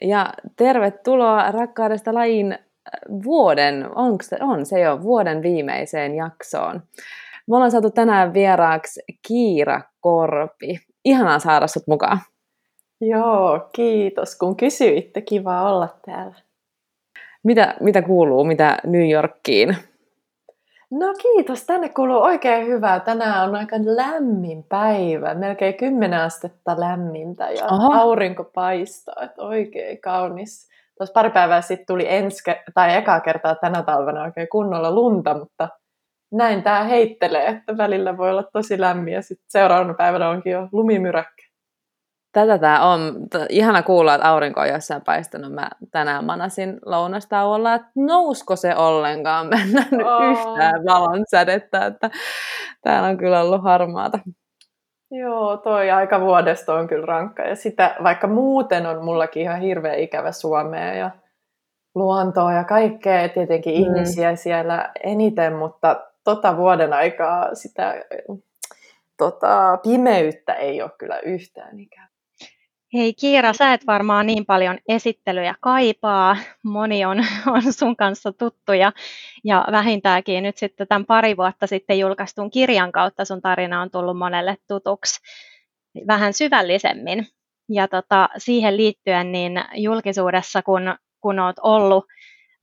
ja tervetuloa rakkaudesta lajin äh, vuoden, onko se, on se jo, vuoden viimeiseen jaksoon. Me ollaan saatu tänään vieraaksi Kiira Korpi. Ihanaa saada sut mukaan. Joo, kiitos kun kysyitte. Kiva olla täällä. Mitä, mitä kuuluu, mitä New Yorkiin? No kiitos, tänne kuuluu oikein hyvää. Tänään on aika lämmin päivä, melkein 10 astetta lämmintä ja Aha. aurinko paistaa, että oikein kaunis. Tuossa pari päivää sitten tuli ensi, tai ekaa kertaa tänä talvena oikein kunnolla lunta, mutta näin tämä heittelee, että välillä voi olla tosi lämmin ja sitten seuraavana päivänä onkin jo lumimyräkkä. Tätä tämä on. Ihana kuulla, että aurinko on jossain paistanut. Mä tänään manasin lounastauolla, että nousko se ollenkaan. Mä en oh. yhtään valon sädettä, että täällä on kyllä ollut harmaata. Joo, toi aika vuodesta on kyllä rankka. Ja sitä, vaikka muuten on mullakin ihan hirveä ikävä Suomea ja luontoa ja kaikkea, tietenkin mm. ihmisiä siellä eniten, mutta tota vuoden aikaa sitä tota, pimeyttä ei ole kyllä yhtään ikävä. Hei Kiira, sä et varmaan niin paljon esittelyjä kaipaa. Moni on, on sun kanssa tuttuja ja vähintäänkin nyt sitten tämän pari vuotta sitten julkaistun kirjan kautta sun tarina on tullut monelle tutuksi vähän syvällisemmin. Ja tota, siihen liittyen niin julkisuudessa, kun, kun oot ollut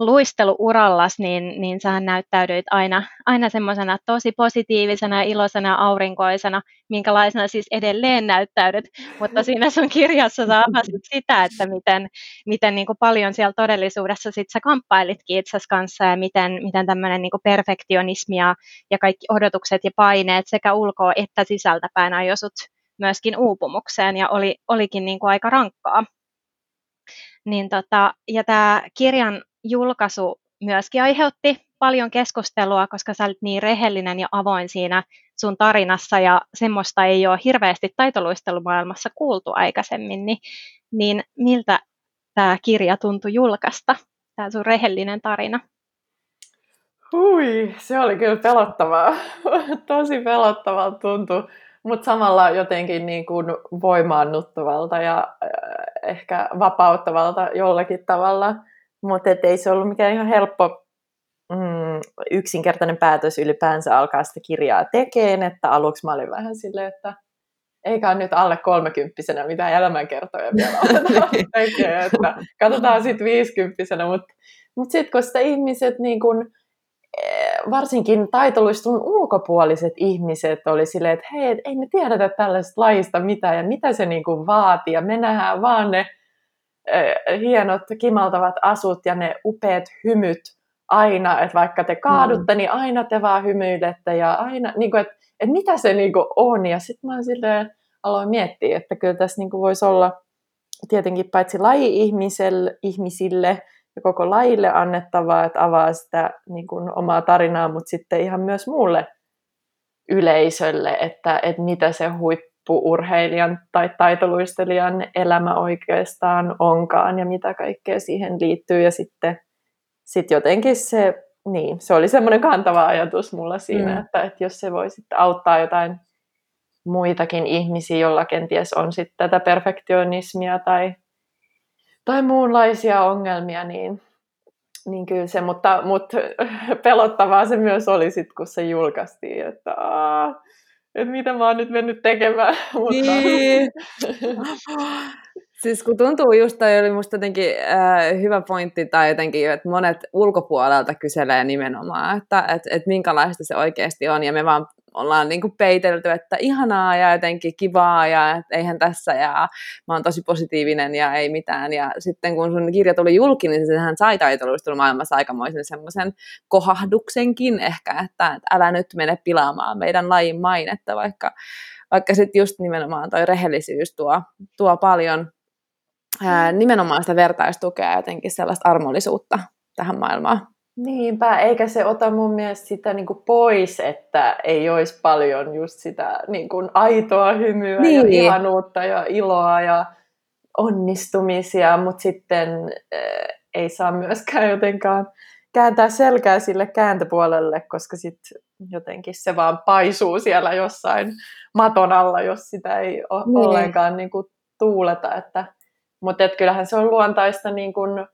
luisteluurallas, niin, niin sähän näyttäydyit aina, aina semmoisena tosi positiivisena, iloisena, aurinkoisena, minkälaisena siis edelleen näyttäydyt, mutta siinä sun kirjassa sä avasit sitä, että miten, miten niin kuin paljon siellä todellisuudessa sit sä kamppailitkin itsesi kanssa ja miten, miten tämmöinen niin perfektionismi ja, ja kaikki odotukset ja paineet sekä ulkoa että sisältäpäin ajosut myöskin uupumukseen ja oli, olikin niin kuin aika rankkaa. Niin tota, ja tämä kirjan julkaisu myöskin aiheutti paljon keskustelua, koska sä olit niin rehellinen ja avoin siinä sun tarinassa ja semmoista ei ole hirveästi taitoluistelumaailmassa kuultu aikaisemmin, niin, niin miltä tämä kirja tuntui julkaista, tämä sun rehellinen tarina? Hui, se oli kyllä pelottavaa. Tosi pelottavaa tuntui, mutta samalla jotenkin niin kuin voimaannuttavalta ja äh, ehkä vapauttavalta jollakin tavalla – mutta ei se ollut mikään ihan helppo mm, yksinkertainen päätös ylipäänsä alkaa sitä kirjaa tekemään, että aluksi mä olin vähän silleen, että eikä nyt alle kolmekymppisenä mitään elämänkertoja vielä tekee, että katsotaan sitten viisikymppisenä, mutta mut sitten kun sitä ihmiset niin kun, eh, varsinkin taitoluistun ulkopuoliset ihmiset oli silleen, että hei, ei me tiedetä tällaista lajista mitään ja mitä se niin vaatii ja me nähdään vaan ne hienot kimaltavat asut ja ne upeat hymyt aina, että vaikka te kaadutte, mm. niin aina te vaan hymyilette ja aina, niin kuin, että, että mitä se niin kuin on. Ja sitten mä silleen aloin miettiä, että kyllä tässä niin kuin voisi olla tietenkin paitsi laji-ihmisille ja koko lajille annettavaa, että avaa sitä niin kuin omaa tarinaa, mutta sitten ihan myös muulle yleisölle, että, että mitä se huippu huippuurheilijan tai taitoluistelijan elämä oikeastaan onkaan ja mitä kaikkea siihen liittyy. Ja sitten sit jotenkin se, niin, se oli semmoinen kantava ajatus mulla siinä, mm. että, että jos se voi sitten auttaa jotain muitakin ihmisiä, jolla kenties on sitten tätä perfektionismia tai, tai muunlaisia ongelmia, niin, niin kyllä se, mutta, mutta pelottavaa se myös oli sitten, kun se julkaistiin, että aah, että mitä mä oon nyt mennyt tekemään. Mutta... Niin. Siis kun tuntuu just, toi oli musta jotenkin äh, hyvä pointti, tai jotenkin, että monet ulkopuolelta kyselee nimenomaan, että et, et minkälaista se oikeasti on, ja me vaan ollaan niin kuin peitelty, että ihanaa ja jotenkin kivaa ja eihän tässä ja mä oon tosi positiivinen ja ei mitään. Ja sitten kun sun kirja tuli julki, niin sehän sai taitoluistelun maailmassa aikamoisen semmoisen kohahduksenkin ehkä, että, että älä nyt mene pilaamaan meidän lajin mainetta, vaikka, vaikka sitten just nimenomaan toi rehellisyys tuo, tuo paljon ää, nimenomaan sitä vertaistukea ja jotenkin sellaista armollisuutta tähän maailmaan. Niinpä, eikä se ota mun mielestä sitä niin kuin pois, että ei olisi paljon just sitä niin kuin aitoa hymyä niin. ja ihanuutta ja iloa ja onnistumisia, mutta sitten äh, ei saa myöskään jotenkaan kääntää selkää sille kääntöpuolelle, koska sitten jotenkin se vaan paisuu siellä jossain maton alla, jos sitä ei ole niin. ollenkaan niin kuin tuuleta, että Mutta kyllähän se on luontaista niin kun,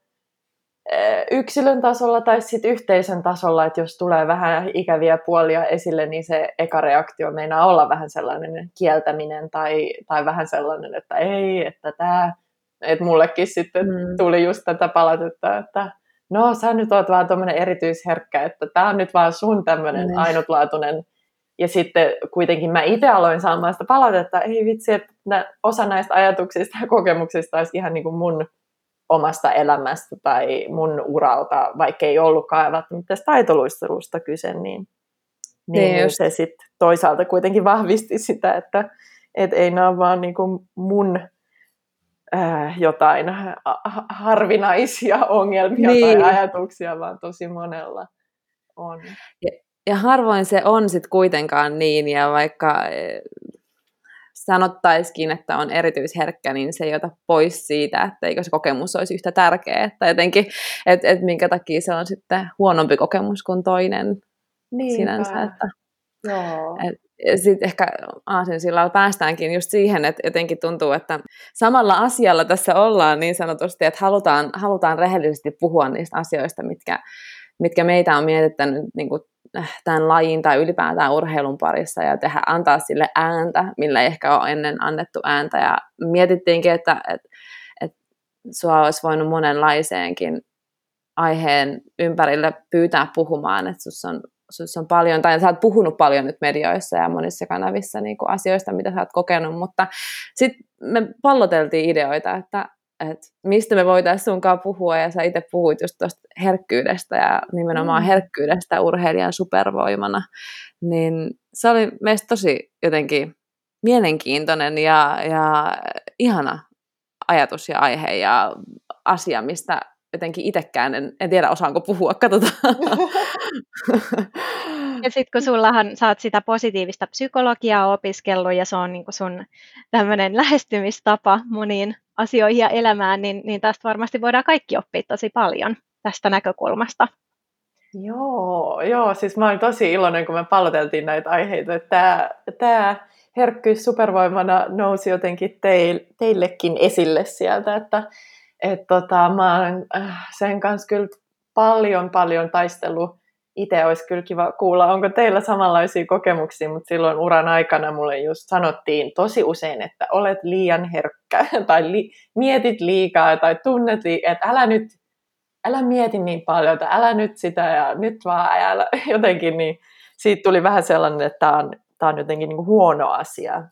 yksilön tasolla tai sitten yhteisön tasolla, että jos tulee vähän ikäviä puolia esille, niin se eka reaktio meinaa olla vähän sellainen kieltäminen tai, tai vähän sellainen, että ei, että tämä, että mullekin sitten mm. tuli just tätä palautetta, että no sä nyt oot vaan tuommoinen erityisherkkä, että tämä on nyt vaan sun tämmöinen mm. ainutlaatuinen ja sitten kuitenkin mä itse aloin saamaan sitä palautetta, ei vitsi, että osa näistä ajatuksista ja kokemuksista olisi ihan niin kuin mun omasta elämästä tai mun uralta, vaikka ei ollutkaan välttämättä taitoluistelusta kyse, niin, niin, niin, se sitten toisaalta kuitenkin vahvisti sitä, että et ei nämä ole vaan niin kuin mun äh, jotain harvinaisia ongelmia niin. tai ajatuksia, vaan tosi monella on. Ja, ja harvoin se on sitten kuitenkaan niin, ja vaikka sanottaisikin, että on erityisherkkä, niin se ei ota pois siitä, että eikö se kokemus olisi yhtä tärkeä, että jotenkin, että et minkä takia se on sitten huonompi kokemus kuin toinen Niinpä. sinänsä. Että, Joo. Et, sitten ehkä sillä päästäänkin just siihen, että jotenkin tuntuu, että samalla asialla tässä ollaan niin sanotusti, että halutaan, halutaan rehellisesti puhua niistä asioista, mitkä, mitkä meitä on mietittänyt niin kuin tämän lajin tai ylipäätään urheilun parissa ja tehdä, antaa sille ääntä, millä ei ehkä ole ennen annettu ääntä. Ja mietittiinkin, että, että, että sua olisi voinut monenlaiseenkin aiheen ympärille pyytää puhumaan, että sus on, sus on paljon, tai sä oot puhunut paljon nyt medioissa ja monissa kanavissa niin kuin asioista, mitä sä oot kokenut, mutta sitten me palloteltiin ideoita, että että mistä me voitaisiin sunkaan puhua, ja sä itse puhuit just tuosta herkkyydestä ja nimenomaan mm. herkkyydestä urheilijan supervoimana, niin se oli meistä tosi jotenkin mielenkiintoinen ja, ja ihana ajatus ja aihe ja asia, mistä jotenkin itsekään en, en tiedä osaanko puhua, katsotaan. Ja sitten kun sullahan sä oot sitä positiivista psykologiaa opiskellut ja se on niin sun tämmöinen lähestymistapa moniin asioihin ja elämään, niin, niin tästä varmasti voidaan kaikki oppia tosi paljon tästä näkökulmasta. Joo, joo, siis mä olin tosi iloinen, kun me palloteltiin näitä aiheita, että tämä, tämä herkkyys supervoimana nousi jotenkin teil, teillekin esille sieltä, että et tota, mä olen äh, sen kanssa kyllä paljon paljon taistellut itse olisi kyllä kiva kuulla, onko teillä samanlaisia kokemuksia, mutta silloin uran aikana mulle just sanottiin tosi usein, että olet liian herkkä tai li- mietit liikaa tai tunnet liikaa, että älä nyt, älä mieti niin paljon, että älä nyt sitä ja nyt vaan älä jotenkin, niin siitä tuli vähän sellainen, että tämä on, tämä on jotenkin niin kuin huono asia,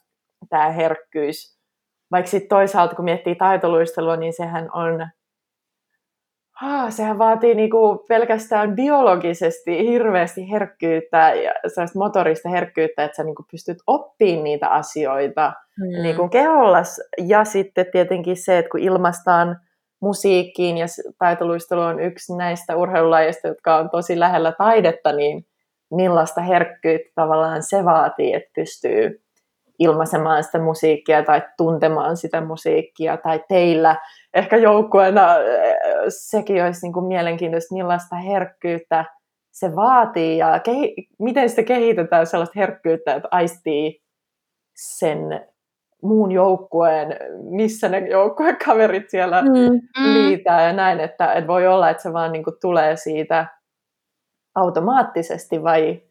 tämä herkkyys. Vaikka sitten toisaalta, kun miettii taitoluistelua, niin sehän on Ah, sehän vaatii niinku pelkästään biologisesti hirveästi herkkyyttä ja motorista herkkyyttä, että sä niinku pystyt oppimaan niitä asioita hmm. niinku kehollas. Ja sitten tietenkin se, että kun ilmastaan musiikkiin ja taitoluistelu on yksi näistä urheilulajeista, jotka on tosi lähellä taidetta, niin millaista herkkyyttä tavallaan se vaatii, että pystyy ilmaisemaan sitä musiikkia tai tuntemaan sitä musiikkia, tai teillä ehkä joukkueena sekin olisi niin kuin mielenkiintoista, millaista herkkyyttä se vaatii ja kehi- miten sitä kehitetään sellaista herkkyyttä, että aistii sen muun joukkueen, missä ne joukkuekaverit siellä mm. mm. liitää ja näin, että, että voi olla, että se vaan niin kuin tulee siitä automaattisesti vai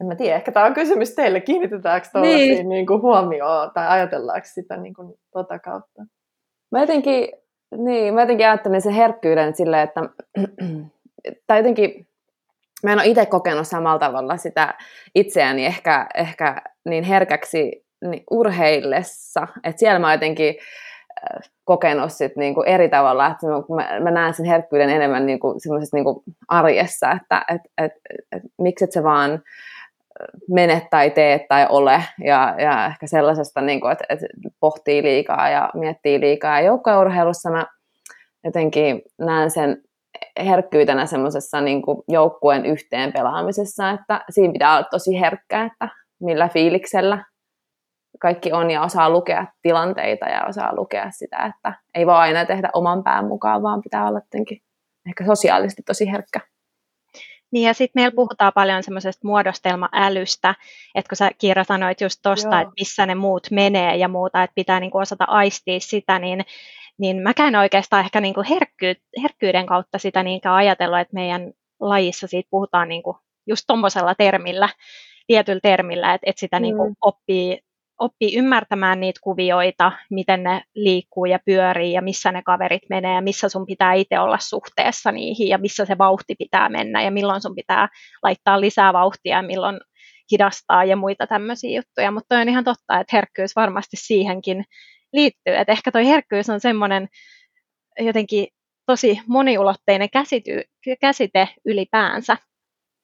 en mä tiedä, ehkä tämä on kysymys teille, kiinnitetäänkö tuollaisiin niin. niin kuin huomioon tai ajatellaanko sitä niin kuin, tota kautta? Mä jotenkin niin, mä jotenkin ajattelin sen herkkyyden silleen, että tai jotenkin mä en ole itse kokenut samalla tavalla sitä itseäni ehkä, ehkä niin herkäksi niin urheillessa, että siellä mä jotenkin äh, kokenut sit niinku eri tavalla, että mä, mä näen sen herkkyyden enemmän niinku niinku arjessa, että et, et, et, et se vaan mene tai tee tai ole, ja, ja ehkä sellaisesta, niin kuin, että, että pohtii liikaa ja miettii liikaa. Ja joukkueurheilussa mä jotenkin näen sen herkkyytenä semmoisessa niin joukkueen yhteen pelaamisessa, että siinä pitää olla tosi herkkä, että millä fiiliksellä kaikki on ja osaa lukea tilanteita ja osaa lukea sitä, että ei voi aina tehdä oman pään mukaan, vaan pitää olla jotenkin ehkä sosiaalisesti tosi herkkä. Niin ja sitten meillä puhutaan paljon semmoisesta muodostelmaälystä, että kun sä Kiira sanoit just tuosta, että missä ne muut menee ja muuta, että pitää niinku osata aistia sitä, niin, niin mä käyn oikeastaan ehkä niin kuin herkky, herkkyyden kautta sitä niinkään ajatella, että meidän lajissa siitä puhutaan niin kuin just tuommoisella termillä, tietyllä termillä, että, että sitä mm. niin kuin oppii, oppii ymmärtämään niitä kuvioita, miten ne liikkuu ja pyörii ja missä ne kaverit menee ja missä sun pitää itse olla suhteessa niihin ja missä se vauhti pitää mennä ja milloin sun pitää laittaa lisää vauhtia ja milloin hidastaa ja muita tämmöisiä juttuja, mutta on ihan totta, että herkkyys varmasti siihenkin liittyy, että ehkä toi herkkyys on semmoinen jotenkin tosi moniulotteinen käsity, käsite ylipäänsä.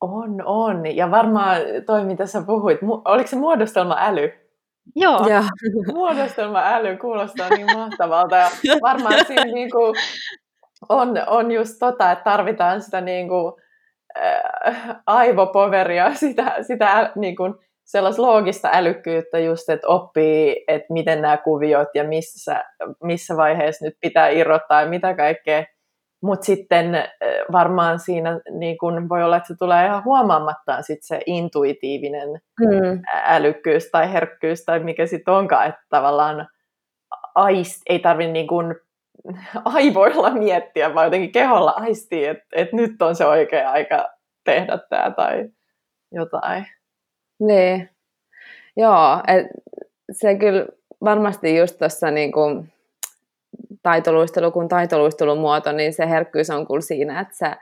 On, on. Ja varmaan toi, mitä sä puhuit, oliko se muodostelma äly? Joo. Ja. Muodostelma äly kuulostaa niin mahtavalta. Ja varmaan siinä niin kuin on, on just tota, että tarvitaan sitä niin kuin, äh, aivopoveria, sitä, sitä niin kuin, sellaista loogista älykkyyttä just, että oppii, että miten nämä kuviot ja missä, missä vaiheessa nyt pitää irrottaa ja mitä kaikkea. Mutta sitten varmaan siinä niin kun voi olla, että se tulee ihan huomaamattaan sit se intuitiivinen mm. älykkyys tai herkkyys tai mikä sitten onkaan, että tavallaan aist, ei tarvitse niin kun aivoilla miettiä, vaan jotenkin keholla aistii, että, että nyt on se oikea aika tehdä tämä tai jotain. Niin. Joo, et se kyllä varmasti just tuossa niin kuin taitoluistelu kuin taitoluistelun muoto, niin se herkkyys on kyllä siinä, että se,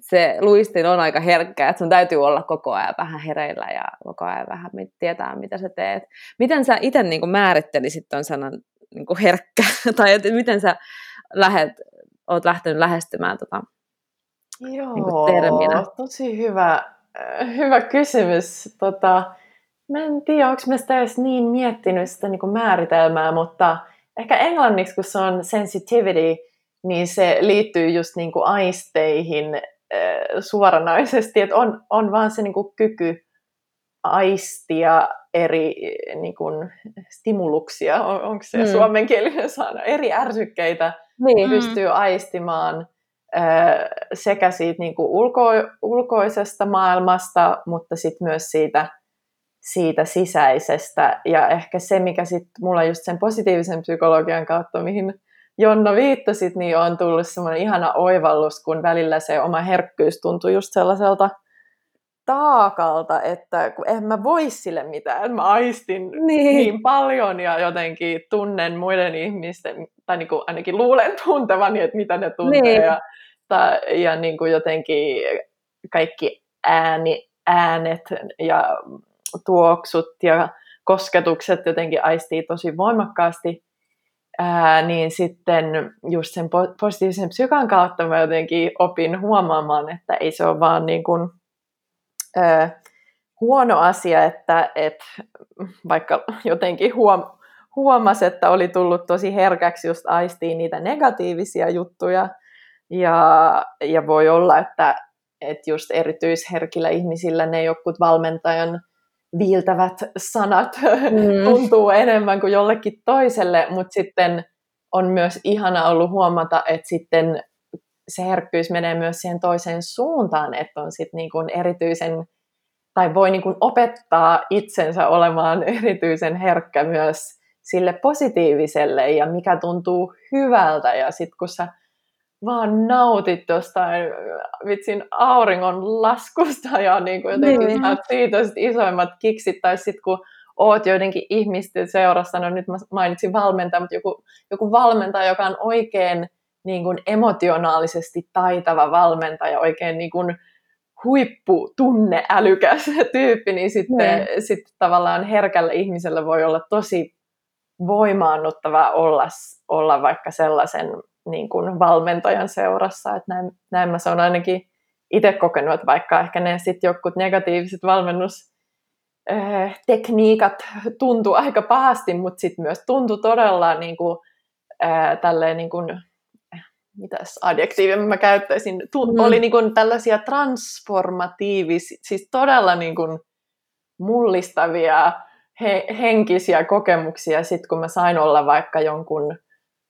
se luistin on aika herkkä, että sun täytyy olla koko ajan vähän hereillä ja koko ajan vähän tietää, mitä sä teet. Miten sä itse niin kuin määrittelisit tuon sanan niin kuin herkkä, tai että miten sä lähet, oot lähtenyt lähestymään tota, Joo, niin kuin terminä? tosi hyvä, hyvä kysymys. Tota, mä en tiedä, onko mä sitä edes niin miettinyt sitä niin kuin määritelmää, mutta ehkä englanniksi, kun se on sensitivity, niin se liittyy just niin kuin aisteihin äh, suoranaisesti, että on, on vaan se niin kuin kyky aistia eri niin kuin, stimuluksia, on, onko se mm. suomenkielinen sana, eri ärsykkeitä niin. pystyy aistimaan sekä siitä niin kuin ulko, ulkoisesta maailmasta, mutta sitten myös siitä, siitä sisäisestä. Ja ehkä se, mikä sitten mulla just sen positiivisen psykologian kautta, mihin Jonna viittasit, niin on tullut semmoinen ihana oivallus, kun välillä se oma herkkyys tuntuu just sellaiselta taakalta, että kun en mä voi sille mitään, mä aistin niin. niin paljon ja jotenkin tunnen muiden ihmisten, tai niin kuin ainakin luulen tuntevani, että mitä ne tuntee niin. ja mutta, ja niin kuin jotenkin kaikki ääni, äänet ja tuoksut ja kosketukset jotenkin aistii tosi voimakkaasti, ää, niin sitten just sen positiivisen psykan kautta mä jotenkin opin huomaamaan, että ei se ole vaan niin kuin, ää, huono asia, että et, vaikka jotenkin huom, huomasi, että oli tullut tosi herkäksi just aistiin niitä negatiivisia juttuja, ja, ja voi olla, että, että just erityisherkillä ihmisillä ne jokut valmentajan viiltävät sanat mm. tuntuu enemmän kuin jollekin toiselle, mutta sitten on myös ihana ollut huomata, että sitten se herkkyys menee myös siihen toiseen suuntaan, että on sitten niin kuin erityisen, tai voi niin kuin opettaa itsensä olemaan erityisen herkkä myös sille positiiviselle ja mikä tuntuu hyvältä. Ja sitten kun sä vaan nautit jostain vitsin auringon laskusta ja niin kuin jotenkin niin. saat siitä sit isoimmat kiksit, tai sitten kun oot joidenkin ihmisten seurassa, no nyt mä mainitsin valmentaja, mutta joku, joku valmentaja, joka on oikein niin kuin emotionaalisesti taitava valmentaja, oikein niin kuin huipputunneälykäs tyyppi, niin sitten niin. sit tavallaan herkällä ihmisellä voi olla tosi voimaannuttavaa olla, olla vaikka sellaisen niin kuin valmentajan seurassa. Että näin, näin mä se on ainakin itse kokenut, että vaikka ehkä ne sitten jotkut negatiiviset valmennustekniikat tuntuu aika pahasti, mutta sitten myös tuntui todella niin kuin, äh, tälleen niin kuin, mitäs adjektiivia mä käyttäisin, tu- mm. oli niin kuin tällaisia transformatiivisia, siis todella niin kuin mullistavia he- henkisiä kokemuksia, sitten kun mä sain olla vaikka jonkun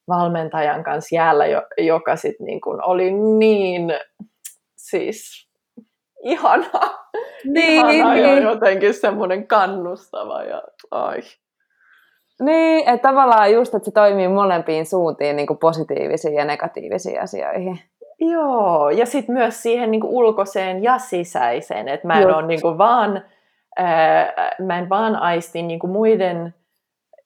valmentajan kanssa jäällä, joka sit niin kun oli niin siis ihana, niin, ihana niin. ja jotenkin semmoinen kannustava. Ja, ai. Niin, että tavallaan just, että se toimii molempiin suuntiin niin kuin positiivisiin ja negatiivisiin asioihin. Joo, ja sitten myös siihen niin kuin ulkoiseen ja sisäiseen, että mä en ole niin kuin vaan, ää, mä en vaan aisti niin kuin muiden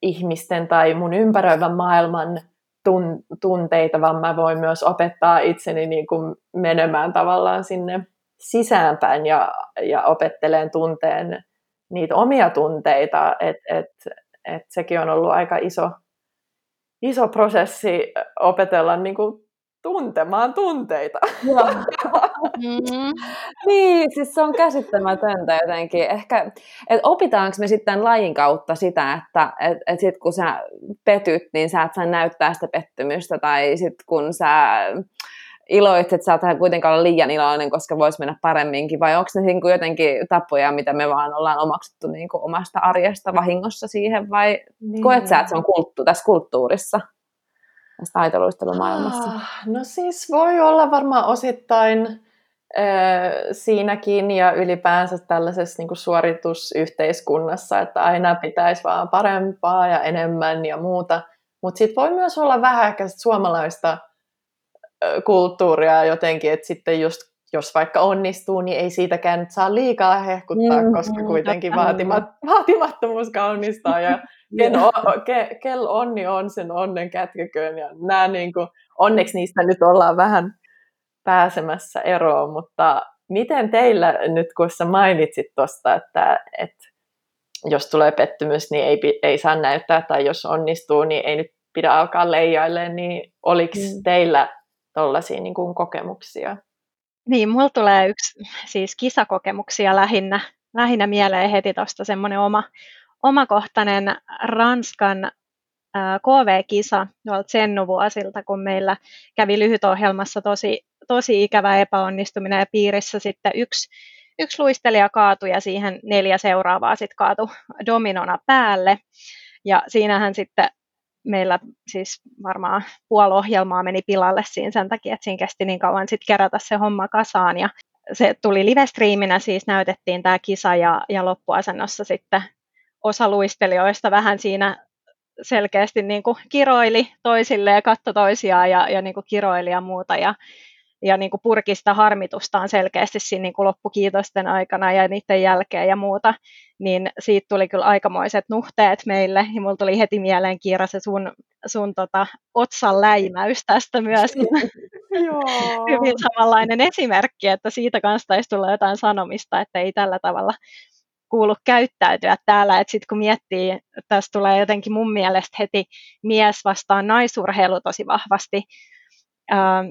ihmisten tai mun ympäröivän maailman tun, tunteita, vaan mä voin myös opettaa itseni niin kuin menemään tavallaan sinne sisäänpäin ja, ja opetteleen tunteen niitä omia tunteita, että et, et sekin on ollut aika iso, iso prosessi opetella niin kuin tuntemaan tunteita. mm-hmm. niin, siis se on käsittämätöntä jotenkin. Ehkä, että opitaanko me sitten lajin kautta sitä, että et, et sit kun sä petyt, niin sä et saa näyttää sitä pettymystä, tai sitten kun sä iloitset, että sä oot kuitenkaan olla liian iloinen, koska voisi mennä paremminkin, vai onko ne niin kuin jotenkin tapoja, mitä me vaan ollaan omaksuttu niin kuin omasta arjesta vahingossa siihen, vai niin. koet sä, että se on kulttu, tässä kulttuurissa? tässä taitoluistelumaailmassa? Ah, no siis voi olla varmaan osittain siinäkin ja ylipäänsä tällaisessa niin kuin suoritusyhteiskunnassa, että aina pitäisi vaan parempaa ja enemmän ja muuta. Mutta sitten voi myös olla vähän ehkä suomalaista kulttuuria jotenkin, että sitten just jos vaikka onnistuu, niin ei siitäkään nyt saa liikaa hehkuttaa, mm, koska kuitenkin vaatimat, vaatimattomuus kaunistaa ja ken, o, ke, kel onni on sen onnen kätkeköön. Ja nämä niin kuin, onneksi niistä nyt ollaan vähän pääsemässä eroon, mutta miten teillä nyt, kun sä mainitsit tuosta, että, että jos tulee pettymys, niin ei, ei saa näyttää, tai jos onnistuu, niin ei nyt pidä alkaa leijaille, niin oliko mm. teillä tällaisia niin kuin kokemuksia? Niin, mulla tulee yksi siis kisakokemuksia lähinnä, lähinnä mieleen heti tuosta semmoinen oma, omakohtainen Ranskan KV-kisa tuolta Sennu-vuosilta, kun meillä kävi lyhytohjelmassa tosi, tosi ikävä epäonnistuminen ja piirissä sitten yksi, yksi luistelija kaatui ja siihen neljä seuraavaa sitten kaatui dominona päälle. Ja siinähän sitten meillä siis varmaan puoli ohjelmaa meni pilalle siinä sen takia, että siinä kesti niin kauan sitten kerätä se homma kasaan ja se tuli live-striiminä, siis näytettiin tämä kisa ja, ja loppuasennossa sitten osa luistelijoista vähän siinä selkeästi niin kuin kiroili toisille ja katsoi toisiaan ja, ja niin kuin kiroili ja muuta. Ja, ja niin kuin purki sitä harmitustaan selkeästi siinä niin kuin loppukiitosten aikana ja niiden jälkeen ja muuta, niin siitä tuli kyllä aikamoiset nuhteet meille, ja mulla tuli heti mieleen Kiira se sun, sun tota, otsan läimäys tästä myöskin. Hyvin samanlainen esimerkki, että siitä kanssa taisi tulla jotain sanomista, että ei tällä tavalla kuulu käyttäytyä täällä, että sitten kun miettii, tässä tulee jotenkin mun mielestä heti mies vastaan naisurheilu tosi vahvasti, ähm,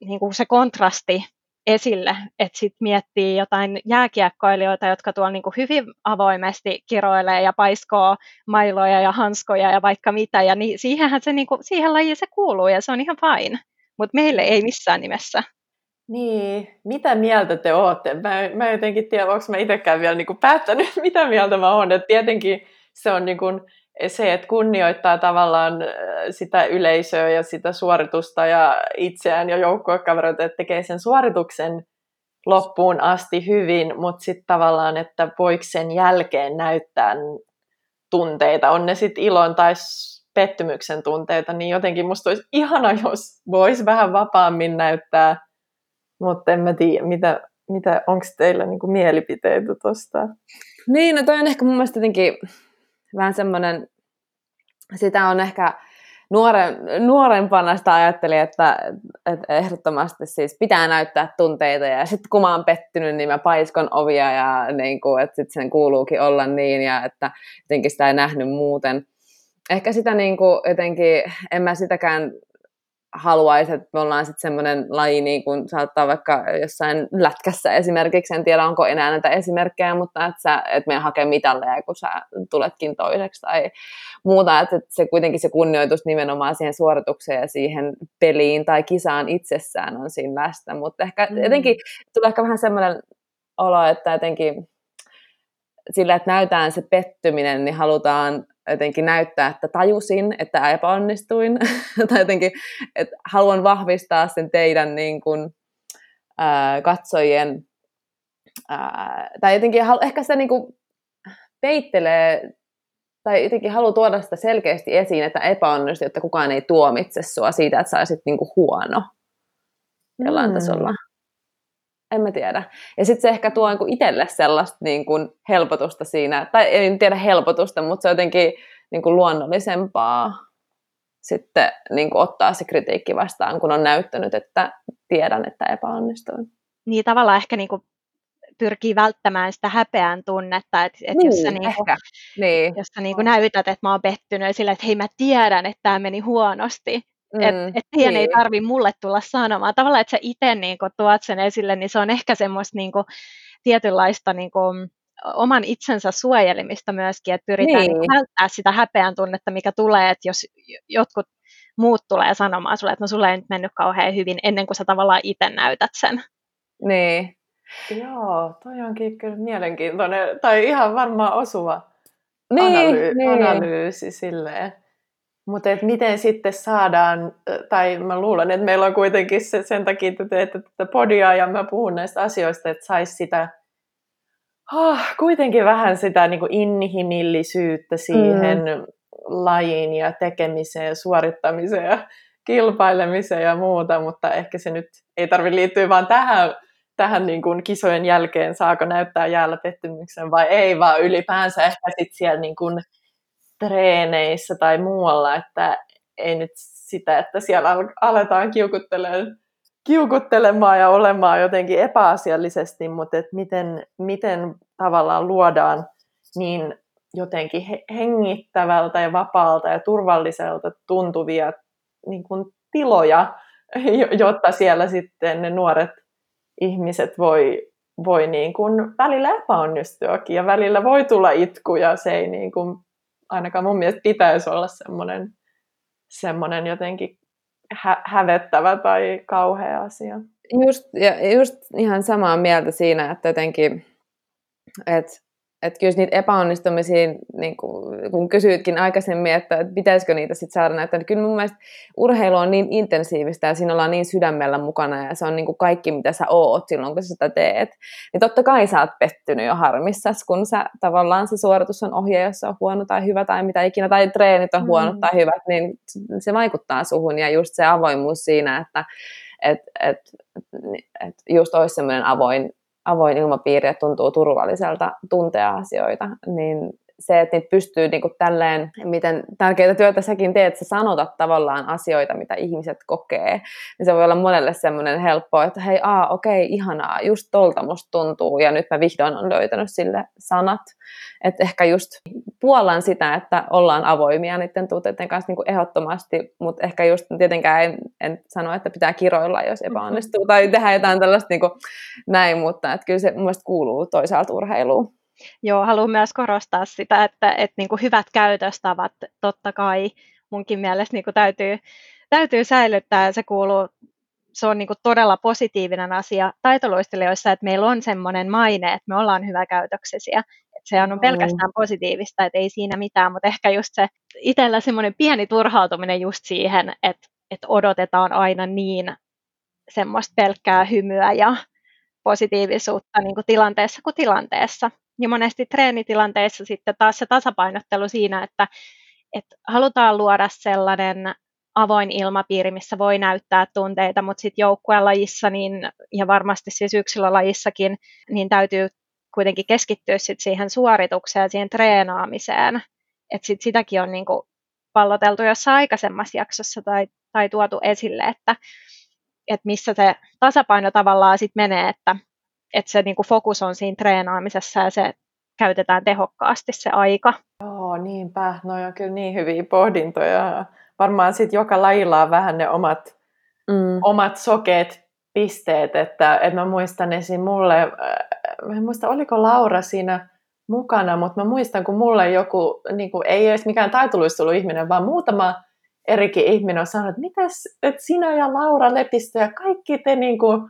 niin kuin se kontrasti esille, että sitten miettii jotain jääkiekkoilijoita, jotka tuolla niin kuin hyvin avoimesti kiroilee ja paiskoo mailoja ja hanskoja ja vaikka mitä, ja niin, siihenhän se, niin kuin, siihen lajiin se kuuluu ja se on ihan fine, mutta meille ei missään nimessä. Niin, mitä mieltä te olette? Mä, mä jotenkin tiedä, onko mä itsekään vielä niin kuin päättänyt, mitä mieltä mä oon. Et tietenkin se on niin kuin se, että kunnioittaa tavallaan äh, sitä yleisöä ja sitä suoritusta ja itseään ja joukkuekavereita, että tekee sen suorituksen loppuun asti hyvin, mutta sitten tavallaan, että voiko sen jälkeen näyttää tunteita, on ne sitten ilon tai pettymyksen tunteita, niin jotenkin musta olisi ihana, jos voisi vähän vapaammin näyttää, mutta en mä tiedä, mitä, mitä onko teillä niinku mielipiteitä tuosta? Niin, no toi on ehkä mun mielestä jotenkin vähän semmoinen, sitä on ehkä nuoren, nuorempana sitä ajattelin, että, että ehdottomasti siis pitää näyttää tunteita ja sitten kun mä oon pettynyt, niin mä paiskon ovia ja niin kuin, että sitten sen kuuluukin olla niin ja että jotenkin sitä ei nähnyt muuten. Ehkä sitä niin kuin jotenkin, en mä sitäkään haluaisi, että me ollaan sitten semmoinen laji, niin kuin saattaa vaikka jossain lätkässä esimerkiksi, en tiedä onko enää näitä esimerkkejä, mutta että, sä, että me hakee mitalleja, kun sä tuletkin toiseksi tai muuta, että se kuitenkin se kunnioitus nimenomaan siihen suoritukseen ja siihen peliin tai kisaan itsessään on siinä läsnä, mutta ehkä mm. jotenkin tulee ehkä vähän semmoinen olo, että jotenkin sillä, että näytään se pettyminen, niin halutaan jotenkin näyttää, että tajusin, että epäonnistuin, tai jotenkin, että haluan vahvistaa sen teidän niin kuin, ää, katsojien, ää, tai jotenkin ehkä se niin kuin, peittelee tai jotenkin haluaa tuoda sitä selkeästi esiin, että epäonnistui, että kukaan ei tuomitse sua siitä, että sä olisit niinku huono jollain mm. tasolla. En mä tiedä. Ja sitten se ehkä tuo niinku itselle sellaista niinku helpotusta siinä, tai en tiedä helpotusta, mutta se on jotenkin niinku luonnollisempaa sitten niinku ottaa se kritiikki vastaan, kun on näyttänyt, että tiedän, että epäonnistuin. Niin tavallaan ehkä niinku pyrkii välttämään sitä häpeän tunnetta, että et niin, jos sä, niinku, niin. jos sä niinku näytät, että mä oon pettynyt sillä, että hei mä tiedän, että tämä meni huonosti, mm, että et niin. ei tarvi mulle tulla sanomaan. Tavallaan, että sä itse niinku tuot sen esille, niin se on ehkä semmoista niinku, tietynlaista niinku, oman itsensä suojelemista myöskin, että pyritään niin. Niinku välttää sitä häpeän tunnetta, mikä tulee, että jos jotkut muut tulee sanomaan sulle, että no sulle ei nyt mennyt kauhean hyvin, ennen kuin sä tavallaan itse näytät sen. Niin, Joo, toi onkin kyllä mielenkiintoinen, tai ihan varmaan osuva niin, analy- niin. analyysi silleen. Mutta miten sitten saadaan, tai mä luulen, että meillä on kuitenkin se, sen takia, että teette tätä podia ja mä puhun näistä asioista, että saisi sitä oh, kuitenkin vähän sitä niin kuin inhimillisyyttä siihen mm. lajiin ja tekemiseen ja suorittamiseen ja kilpailemiseen ja muuta, mutta ehkä se nyt ei tarvitse liittyä vaan tähän tähän niin kuin kisojen jälkeen, saako näyttää jäällä pettymyksen vai ei, vaan ylipäänsä ehkä sit siellä niin kuin treeneissä tai muualla, että ei nyt sitä, että siellä aletaan kiukuttelemaan, kiukuttelemaan ja olemaan jotenkin epäasiallisesti, mutta että miten, miten tavallaan luodaan niin jotenkin hengittävältä ja vapaalta ja turvalliselta tuntuvia niin kuin tiloja, jotta siellä sitten ne nuoret ihmiset voi, voi niin kuin välillä epäonnistuakin ja välillä voi tulla itku ja se ei niin kuin, ainakaan mun mielestä pitäisi olla semmoinen, semmoinen jotenkin hä- hävettävä tai kauhea asia. Just, ja just ihan samaa mieltä siinä, että jotenkin, että että kyllä niitä epäonnistumisia, niin kuin, kun kysyitkin aikaisemmin, että pitäisikö niitä sitten saada näyttää, niin kyllä mun mielestä urheilu on niin intensiivistä ja siinä ollaan niin sydämellä mukana ja se on niin kuin kaikki, mitä sä oot silloin, kun sä sitä teet. Niin totta kai sä oot pettynyt jo harmissas, kun sä tavallaan se suoritus on ohje, jos on huono tai hyvä tai mitä ikinä, tai treenit on huono mm. tai hyvät, niin se vaikuttaa suhun ja just se avoimuus siinä, että et, et, et just olisi semmoinen avoin avoin ilmapiiri ja tuntuu turvalliselta tuntea asioita, niin se, että niitä pystyy niin kuin tälleen, miten tärkeitä työtä säkin teet, että sä sanotat tavallaan asioita, mitä ihmiset kokee, niin se voi olla monelle semmoinen helppo, että hei, aa, okei, ihanaa, just tolta musta tuntuu, ja nyt mä vihdoin on löytänyt sille sanat, että ehkä just puolan sitä, että ollaan avoimia niiden tunteiden kanssa niin kuin ehdottomasti, mutta ehkä just tietenkään en, en sano, että pitää kiroilla, jos epäonnistuu, tai tehdä jotain tällaista niin kuin näin, mutta että kyllä se mun mielestä kuuluu toisaalta urheiluun. Joo, haluan myös korostaa sitä, että, että niin kuin hyvät käytöstavat totta kai munkin mielestä niin kuin täytyy, täytyy säilyttää. Se kuuluu se on niin kuin todella positiivinen asia taitoluistelijoissa, että meillä on semmoinen maine, että me ollaan hyväkäytöksisiä. Että se on pelkästään positiivista, että ei siinä mitään, mutta ehkä just se itsellä semmoinen pieni turhautuminen just siihen, että, että odotetaan aina niin semmoista pelkkää hymyä ja positiivisuutta niin kuin tilanteessa kuin tilanteessa. Ja monesti treenitilanteissa sitten taas se tasapainottelu siinä, että, että halutaan luoda sellainen avoin ilmapiiri, missä voi näyttää tunteita, mutta sitten joukkuelajissa niin, ja varmasti siis yksilölajissakin, niin täytyy kuitenkin keskittyä sit siihen suoritukseen siihen treenaamiseen. Et sit sitäkin on niinku palloteltu jossain aikaisemmassa jaksossa tai, tai tuotu esille, että et missä se tasapaino tavallaan sit menee, että että se niinku fokus on siinä treenaamisessa ja se käytetään tehokkaasti se aika. Joo, niinpä. No on kyllä niin hyviä pohdintoja. Varmaan sitten joka lajilla on vähän ne omat, mm. omat sokeet pisteet, että, että mä muistan esim. mulle, äh, mä en muista oliko Laura siinä mukana, mutta mä muistan, kun mulle joku, niin kuin, ei edes mikään taitoluistelu ihminen, vaan muutama erikin ihminen on sanonut, että mitäs, että sinä ja Laura Lepistö ja kaikki te niin kuin,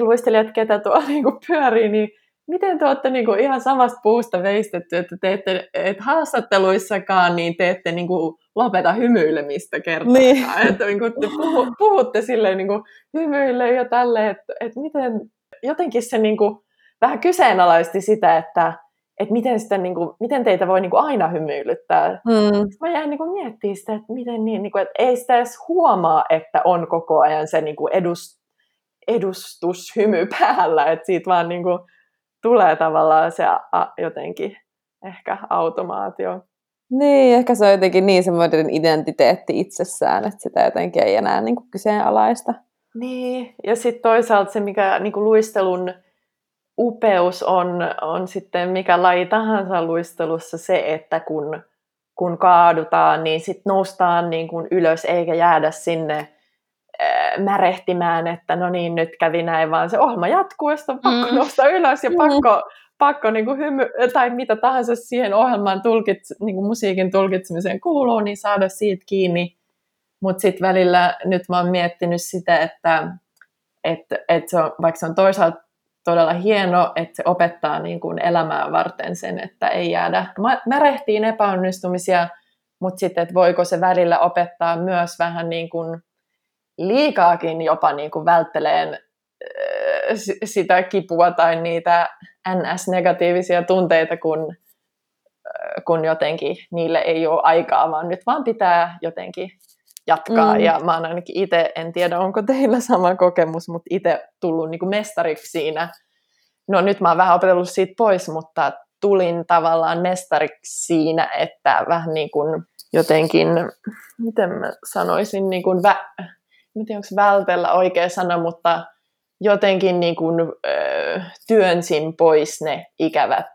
luistelijat, ketä tuolla niin kuin pyörii, niin miten te olette niin kuin ihan samasta puusta veistetty, että te ette, et haastatteluissakaan niin te ette niin kuin lopeta hymyilemistä kertaa. Niin. Että niin kuin te puhu, puhutte silleen niin kuin hymyille ja tälleen, että, että miten jotenkin se niin kuin vähän kyseenalaisti sitä, että, että miten, sitä, niin kuin, miten teitä voi niin kuin aina hymyilyttää. Mm. Mä jäin niin kuin miettimään sitä, että, miten niin, niin kuin, että ei sitä edes huomaa, että on koko ajan se niin kuin edus, edustushymy päällä, että siitä vaan niin kuin, tulee tavallaan se a, jotenkin ehkä automaatio. Niin, ehkä se on jotenkin niin semmoinen identiteetti itsessään, että sitä jotenkin ei enää niin kuin kyseenalaista. Niin, ja sitten toisaalta se, mikä niin kuin luistelun upeus on, on sitten mikä laji tahansa luistelussa se, että kun, kun kaadutaan, niin sitten noustaan niin kuin ylös eikä jäädä sinne märehtimään, että no niin, nyt kävi näin, vaan se ohjelma jatkuu, ja on pakko mm. nousta ylös ja mm. pakko, pakko niin kuin hymy, tai mitä tahansa siihen ohjelman tulkits, niin kuin musiikin tulkitsemiseen kuuluu, niin saada siitä kiinni. Mutta sitten välillä nyt mä oon miettinyt sitä, että, että, että se on, vaikka se on toisaalta todella hieno, että se opettaa niin kuin elämää varten sen, että ei jäädä märehtiin epäonnistumisia, mutta sitten, että voiko se välillä opettaa myös vähän niin kuin liikaakin jopa niin kuin vältteleen sitä kipua tai niitä NS-negatiivisia tunteita, kun, kun jotenkin niille ei ole aikaa, vaan nyt vaan pitää jotenkin jatkaa. Mm. Ja mä oon ainakin itse, en tiedä onko teillä sama kokemus, mutta itse tullut niin kuin mestariksi siinä. No nyt mä oon vähän opetellut siitä pois, mutta tulin tavallaan mestariksi siinä, että vähän niin kuin jotenkin, miten mä sanoisin, niin kuin vä- en tiedä onko vältellä oikea sana, mutta jotenkin niin kuin, ö, työnsin pois ne ikävät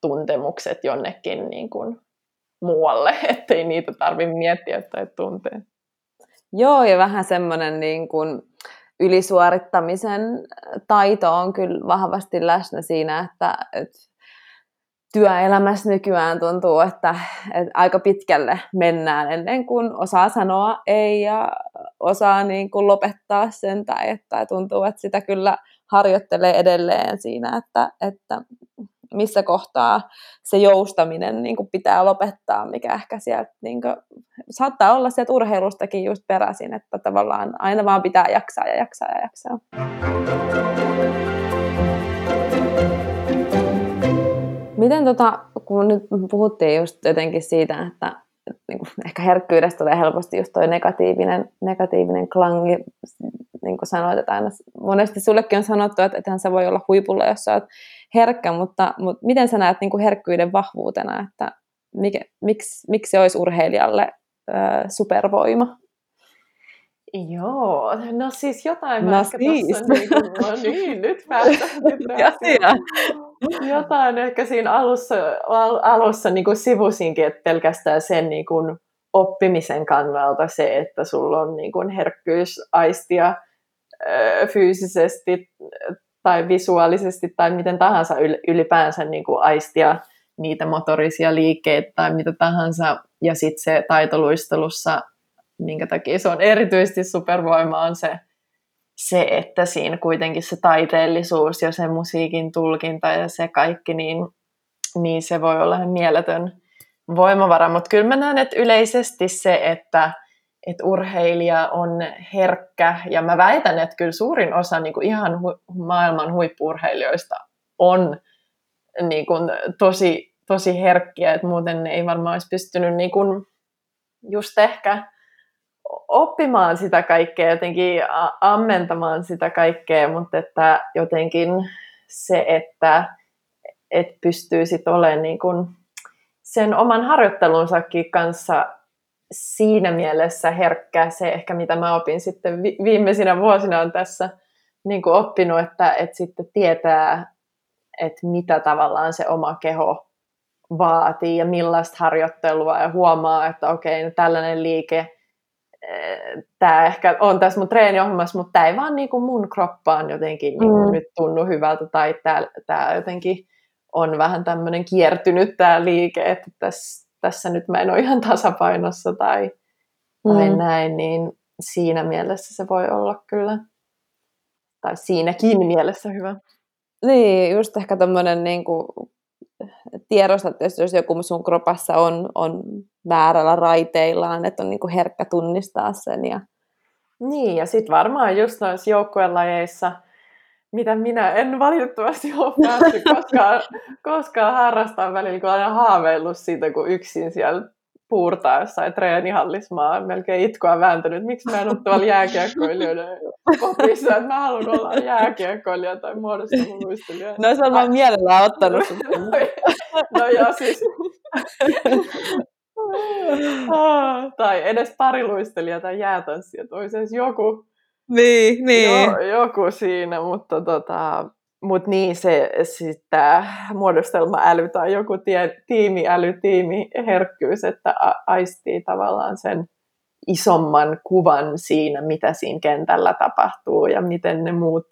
tuntemukset jonnekin niin kuin muualle, ettei niitä tarvitse miettiä tai tuntea. Joo, ja vähän semmoinen niin kuin ylisuorittamisen taito on kyllä vahvasti läsnä siinä, että, että työelämässä nykyään tuntuu, että, että aika pitkälle mennään ennen kuin osaa sanoa ei ja osaa niin kuin lopettaa sen tai että tuntuu, että sitä kyllä harjoittelee edelleen siinä, että, että missä kohtaa se joustaminen niin kuin pitää lopettaa, mikä ehkä sieltä niin kuin, saattaa olla sieltä urheilustakin just peräisin, että tavallaan aina vaan pitää jaksaa ja jaksaa ja jaksaa. Miten tota, kun nyt puhuttiin just jotenkin siitä, että, niin kuin ehkä herkkyydestä tulee helposti just toi negatiivinen, negatiivinen klangi, niin kuin sanoit, että aina, monesti sullekin on sanottu, että ethän sä voi olla huipulla, jos sä oot herkkä, mutta, mutta miten sä näet niin kuin herkkyyden vahvuutena, että mikä, miksi, miksi se olisi urheilijalle äh, supervoima? Joo, no siis jotain no ehkä siis. niin, kuin, no niin, nyt päästään. Nyt jotain ehkä siinä alussa, al, alussa niin kuin sivusinkin, että pelkästään sen niin kuin oppimisen kannalta se, että sulla on niin kuin herkkyys aistia fyysisesti tai visuaalisesti tai miten tahansa ylipäänsä niin kuin aistia niitä motorisia liikkeitä tai mitä tahansa. Ja sitten se taitoluistelussa, minkä takia se on erityisesti supervoima, on se, se, että siinä kuitenkin se taiteellisuus ja se musiikin tulkinta ja se kaikki, niin, niin se voi olla ihan mieletön voimavara. Mutta kyllä mä näen, että yleisesti se, että että urheilija on herkkä, ja mä väitän, että kyllä suurin osa niin kuin ihan hu- maailman huippurheilijoista on niin kuin, tosi, tosi herkkiä, että muuten ne ei varmaan olisi pystynyt niin kuin, just ehkä oppimaan sitä kaikkea, jotenkin ammentamaan sitä kaikkea, mutta että jotenkin se, että et pystyy sitten olemaan niin kuin sen oman harjoittelunsakin kanssa siinä mielessä herkkä. Se ehkä, mitä mä opin sitten viimeisinä vuosina on tässä niin kuin oppinut, että, että sitten tietää, että mitä tavallaan se oma keho vaatii ja millaista harjoittelua ja huomaa, että okei, no tällainen liike, tämä ehkä on tässä mun treeniohjelmassa, mutta tämä ei vaan niin kuin mun kroppaan jotenkin niin kuin mm. nyt tunnu hyvältä tai tämä, jotenkin on vähän tämmöinen kiertynyt tämä liike, että tässä tässä nyt mä en ole ihan tasapainossa tai, tai mm. näin, niin siinä mielessä se voi olla kyllä, tai siinäkin mielessä hyvä. Niin, just ehkä tämmöinen niin kuin, tiedostat, että jos joku sun kropassa on, on väärällä raiteillaan, että on niin kuin herkkä tunnistaa sen. Ja... Niin, ja sitten varmaan just noissa joukkuelajeissa, mitä minä en valitettavasti ole päässyt koskaan, koskaan harrastamaan välillä, kun olen haaveillut siitä, kun yksin siellä puurtaa jossain treenihallissa. Mä oon melkein itkua vääntänyt, miksi mä en ole tuolla jääkiekkoilijoiden kopissa, että mä haluan olla jääkiekkoilija tai muodostunut muistelija. No se on vaan mielellään ottanut no joo, siis. tai edes pariluistelija tai jäätanssija, että olisi edes joku, niin, niin. Jo, joku siinä, mutta tota, mut niin se sitä muodostelma-äly tai joku tie, tiimiäly, tiimiherkkyys, että aistii tavallaan sen isomman kuvan siinä, mitä siinä kentällä tapahtuu ja miten ne muut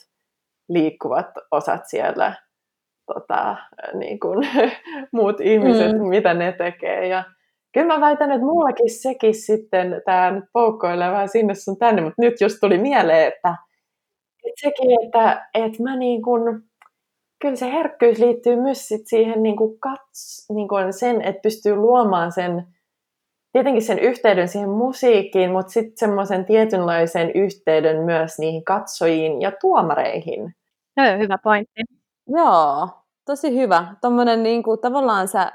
liikkuvat osat siellä, tota, niin kuin, muut ihmiset, mm. mitä ne tekee. Ja kyllä mä väitän, että mullakin sekin sitten, tämä nyt poukkoilee vähän sinne sun tänne, mutta nyt just tuli mieleen, että, että sekin, että, että mä niin kuin, kyllä se herkkyys liittyy myös sit siihen niin kuin kats, niin kuin sen, että pystyy luomaan sen, tietenkin sen yhteyden siihen musiikkiin, mutta sitten semmoisen tietynlaisen yhteyden myös niihin katsojiin ja tuomareihin. Joo, hyvä pointti. Joo, tosi hyvä. Tuommoinen niin kuin, tavallaan sä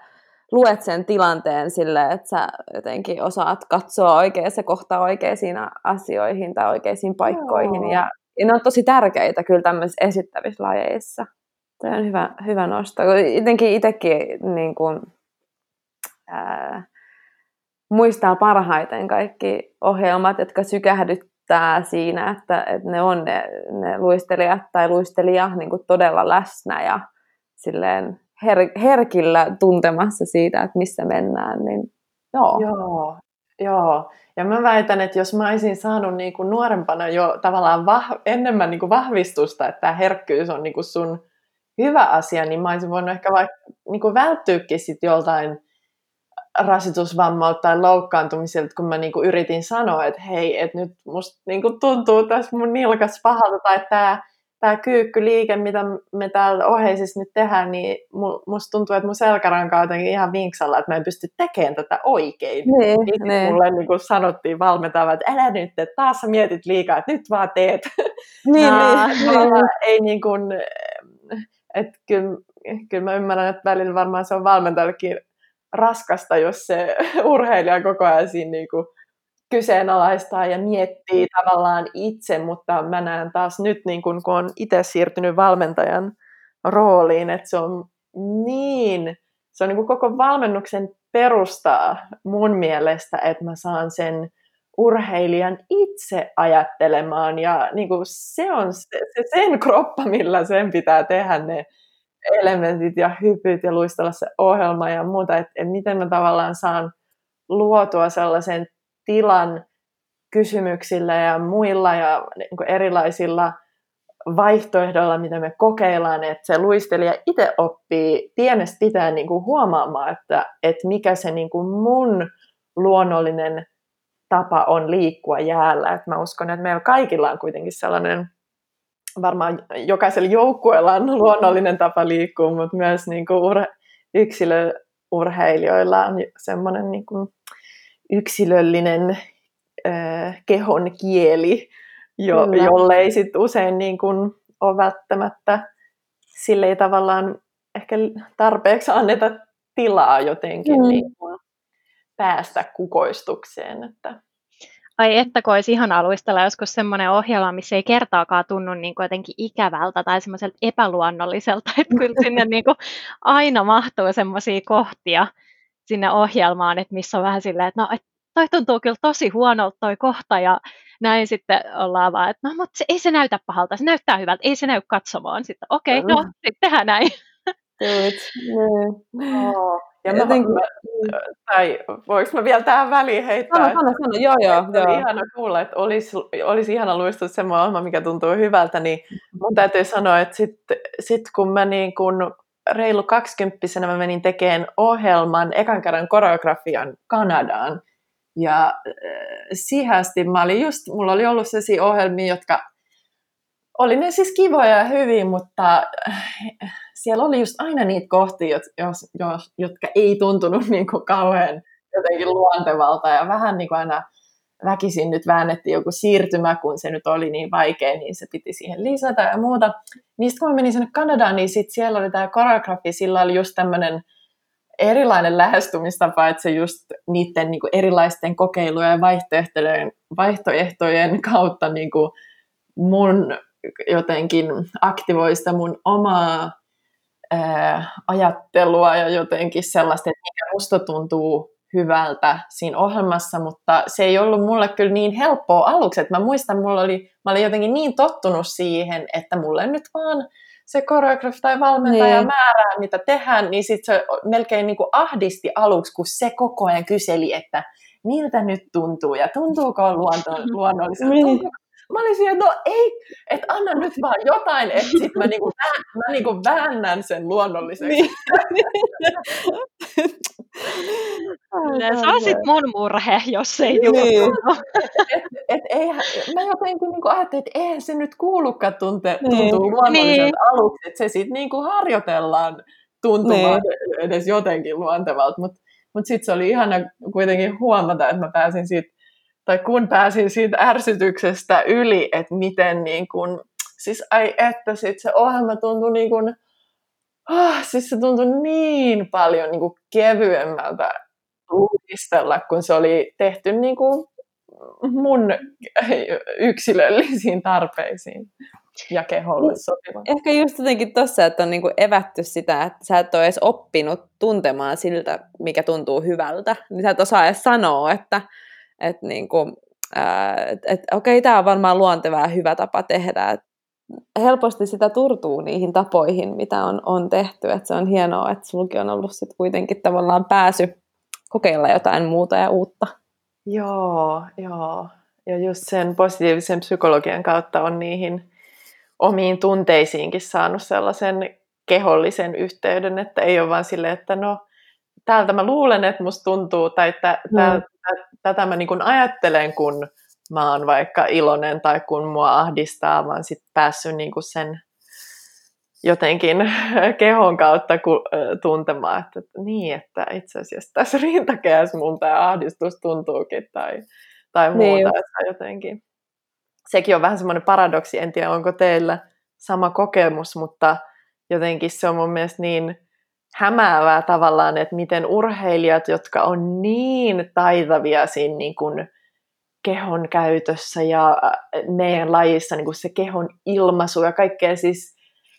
luet sen tilanteen sille, että sä jotenkin osaat katsoa oikeassa kohtaa oikeisiin asioihin tai oikeisiin paikkoihin. Ja, ja ne on tosi tärkeitä kyllä tämmöisissä esittävissä lajeissa. Tämä on hyvä, hyvä nosto. Jotenkin itsekin niin kuin, ää, muistaa parhaiten kaikki ohjelmat, jotka sykähdyttää siinä, että, että ne on ne, ne luistelijat tai luistelija niin kuin todella läsnä ja silleen her- herkillä tuntemassa siitä, että missä mennään, niin joo. Joo, joo. Ja mä väitän, että jos mä olisin saanut niin kuin nuorempana jo tavallaan vah- enemmän niin kuin vahvistusta, että tämä herkkyys on niin kuin sun hyvä asia, niin mä olisin voinut ehkä vaikka niin kuin välttyäkin sit joltain rasitusvammalta tai loukkaantumiselta, kun mä niin kuin yritin sanoa, että hei, että nyt musta niin kuin tuntuu tässä mun nilkas pahalta, tai tämä tämä kyykkyliike, mitä me täällä oheisissa nyt tehdään, niin musta tuntuu, että mun selkäranka on jotenkin ihan vinksalla, että mä en pysty tekemään tätä oikein. Niin, niin. niin. Mulle niin kuin sanottiin valmentava, että älä nyt, että taas sä mietit liikaa, että nyt vaan teet. Niin, niin, niin. Ei niin kuin, että kyllä, kyllä mä ymmärrän, että välillä varmaan se on valmentajallekin raskasta, jos se urheilija koko ajan siinä niin kuin kyseenalaistaa ja miettii tavallaan itse, mutta mä näen taas nyt, niin kun, kun on itse siirtynyt valmentajan rooliin, että se on niin, se on niin kuin koko valmennuksen perustaa mun mielestä, että mä saan sen urheilijan itse ajattelemaan. Ja niin kuin se on se, se sen kroppa, millä sen pitää tehdä ne elementit ja hypyt ja luistella se ohjelma ja muuta, että, että miten mä tavallaan saan luotua sellaisen tilan kysymyksillä ja muilla ja niin erilaisilla vaihtoehdoilla, mitä me kokeillaan, että se luistelija itse oppii pienestä pitää niin kuin huomaamaan, että, että mikä se niin kuin mun luonnollinen tapa on liikkua jäällä. Et mä uskon, että meillä kaikilla on kuitenkin sellainen, varmaan jokaisella joukkueella on luonnollinen tapa liikkua, mutta myös niin kuin ur- yksilöurheilijoilla on semmoinen niin kuin yksilöllinen äh, kehon kieli, jo, jolle ei sit usein niin kun ole välttämättä sille ei tavallaan ehkä tarpeeksi anneta tilaa jotenkin mm. niin kun päästä kukoistukseen. Että. Ai että kun olisi ihan aluistella joskus semmoinen ohjelma, missä ei kertaakaan tunnu niin kuin jotenkin ikävältä tai semmoiselta epäluonnolliselta, että kyllä sinne niin kuin aina mahtuu semmoisia kohtia, sinne ohjelmaan, että missä on vähän silleen, että no, et toi tuntuu kyllä tosi huonolta toi kohta ja näin sitten ollaan vaan, että no mutta se, ei se näytä pahalta, se näyttää hyvältä, ei se näy katsomaan. Sitten okei, okay, no sitten tehdään näin. Oh. Ja mä, Jotenkin... mä, tai voiko mä vielä tähän väliin heittää? Sano, sano, sano. Joo, joo, joo. ihana kuulla, että olisi, olisi ihana luistua semmoinen ohjelma, mikä tuntuu hyvältä, niin mun täytyy sanoa, että sitten sit kun mä niin kun reilu kaksikymppisenä mä menin tekemään ohjelman, ekan kerran koreografian Kanadaan. Ja äh, siihen asti mä olin just, mulla oli ollut sellaisia ohjelmia, jotka oli ne siis kivoja ja hyviä, mutta äh, siellä oli just aina niitä kohtia, jos, jos, jotka ei tuntunut niin kuin kauhean jotenkin luontevalta ja vähän niin kuin aina väkisin nyt väännettiin joku siirtymä, kun se nyt oli niin vaikea, niin se piti siihen lisätä ja muuta. Niin kun mä menin sinne Kanadaan, niin sit siellä oli tämä koreografi, sillä oli just tämmöinen erilainen lähestymistapa, että se just niiden niin kuin erilaisten kokeilujen ja vaihtoehtojen, vaihtoehtojen kautta niin kuin mun jotenkin aktivoista mun omaa ää, ajattelua ja jotenkin sellaista, että mikä musta tuntuu hyvältä siinä ohjelmassa, mutta se ei ollut mulle kyllä niin helppoa aluksi, että mä muistan, mulla oli, mä olin jotenkin niin tottunut siihen, että mulle nyt vaan se koreografi tai valmentaja niin. määrää, mitä tehdään, niin sitten se melkein niin kuin ahdisti aluksi, kun se koko ajan kyseli, että miltä nyt tuntuu ja tuntuuko luonto, luonnolliselta, niin. tuntuuko Mä olin siellä, no ei, että anna nyt vaan jotain, että sit mä, niinku, mä, mä niinku väännän sen luonnolliseksi. Niin. Se on sitten mun murhe, jos ei niin. et, et, et, mä jotenkin niinku ajattelin, että eihän se nyt kuulukaan tunte, niin. tuntuu luonnolliselta niin. aluksi, että se sitten niinku harjoitellaan tuntumaan niin. edes jotenkin luontevalta, mutta mut sitten se oli ihana kuitenkin huomata, että mä pääsin siitä tai kun pääsin siitä ärsytyksestä yli, että miten niin kun, siis ai että sit se ohjelma tuntui niin kun, oh, siis se tuntui niin paljon niin kuin kevyemmältä uudistella, kun se oli tehty niin kuin mun yksilöllisiin tarpeisiin ja keholle niin, sopiva. Ehkä just jotenkin tossa, että on niinku evätty sitä, että sä et ole edes oppinut tuntemaan siltä, mikä tuntuu hyvältä. Niin sä et osaa edes sanoa, että että niin kuin, et, et, okei, tämä on varmaan luonteva ja hyvä tapa tehdä. Et helposti sitä turtuu niihin tapoihin, mitä on, on tehty. Et se on hienoa, että sulki on ollut sit kuitenkin tavallaan pääsy kokeilla jotain muuta ja uutta. Joo, joo. Ja just sen positiivisen psykologian kautta on niihin omiin tunteisiinkin saanut sellaisen kehollisen yhteyden, että ei ole vaan silleen, että no, täältä mä luulen, että musta tuntuu, tai että mm tätä mä niin ajattelen, kun mä oon vaikka iloinen tai kun mua ahdistaa, vaan sitten päässyt niin kuin sen jotenkin kehon kautta ku, tuntemaan, että, niin, että itse asiassa tässä rintakeässä mun tämä ahdistus tuntuukin tai, tai muuta, niin. että jotenkin. Sekin on vähän semmoinen paradoksi, en tiedä onko teillä sama kokemus, mutta jotenkin se on mun mielestä niin hämäävää tavallaan, että miten urheilijat, jotka on niin taitavia siinä niin kuin kehon käytössä ja meidän lajissa niin kuin se kehon ilmaisu ja kaikkea siis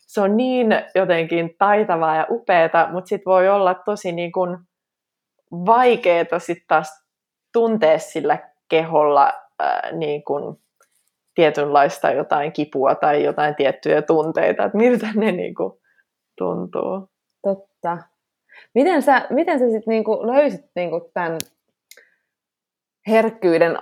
se on niin jotenkin taitavaa ja upeata, mutta sitten voi olla tosi niin kuin vaikeaa sitten taas tuntea sillä keholla ää, niin kuin tietynlaista jotain kipua tai jotain tiettyjä tunteita, että miltä ne niin kuin tuntuu. Totta. Miten sä, miten sä sitten niinku löysit niinku tämän herkkyyden?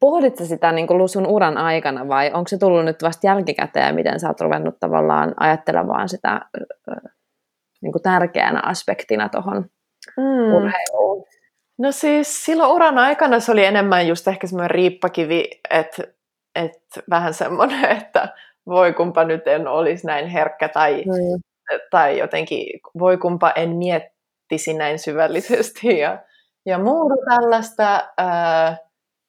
Pohdit sä sitä niinku sun uran aikana vai onko se tullut nyt vasta jälkikäteen ja miten sä oot ruvennut tavallaan ajattelemaan sitä niinku tärkeänä aspektina tuohon mm. urheiluun? No siis silloin uran aikana se oli enemmän just ehkä semmoinen riippakivi, että et vähän semmoinen, että voi kumpa nyt en olisi näin herkkä tai, mm tai jotenkin voi kumpa en miettisi näin syvällisesti ja, ja muuta tällaista. Ää,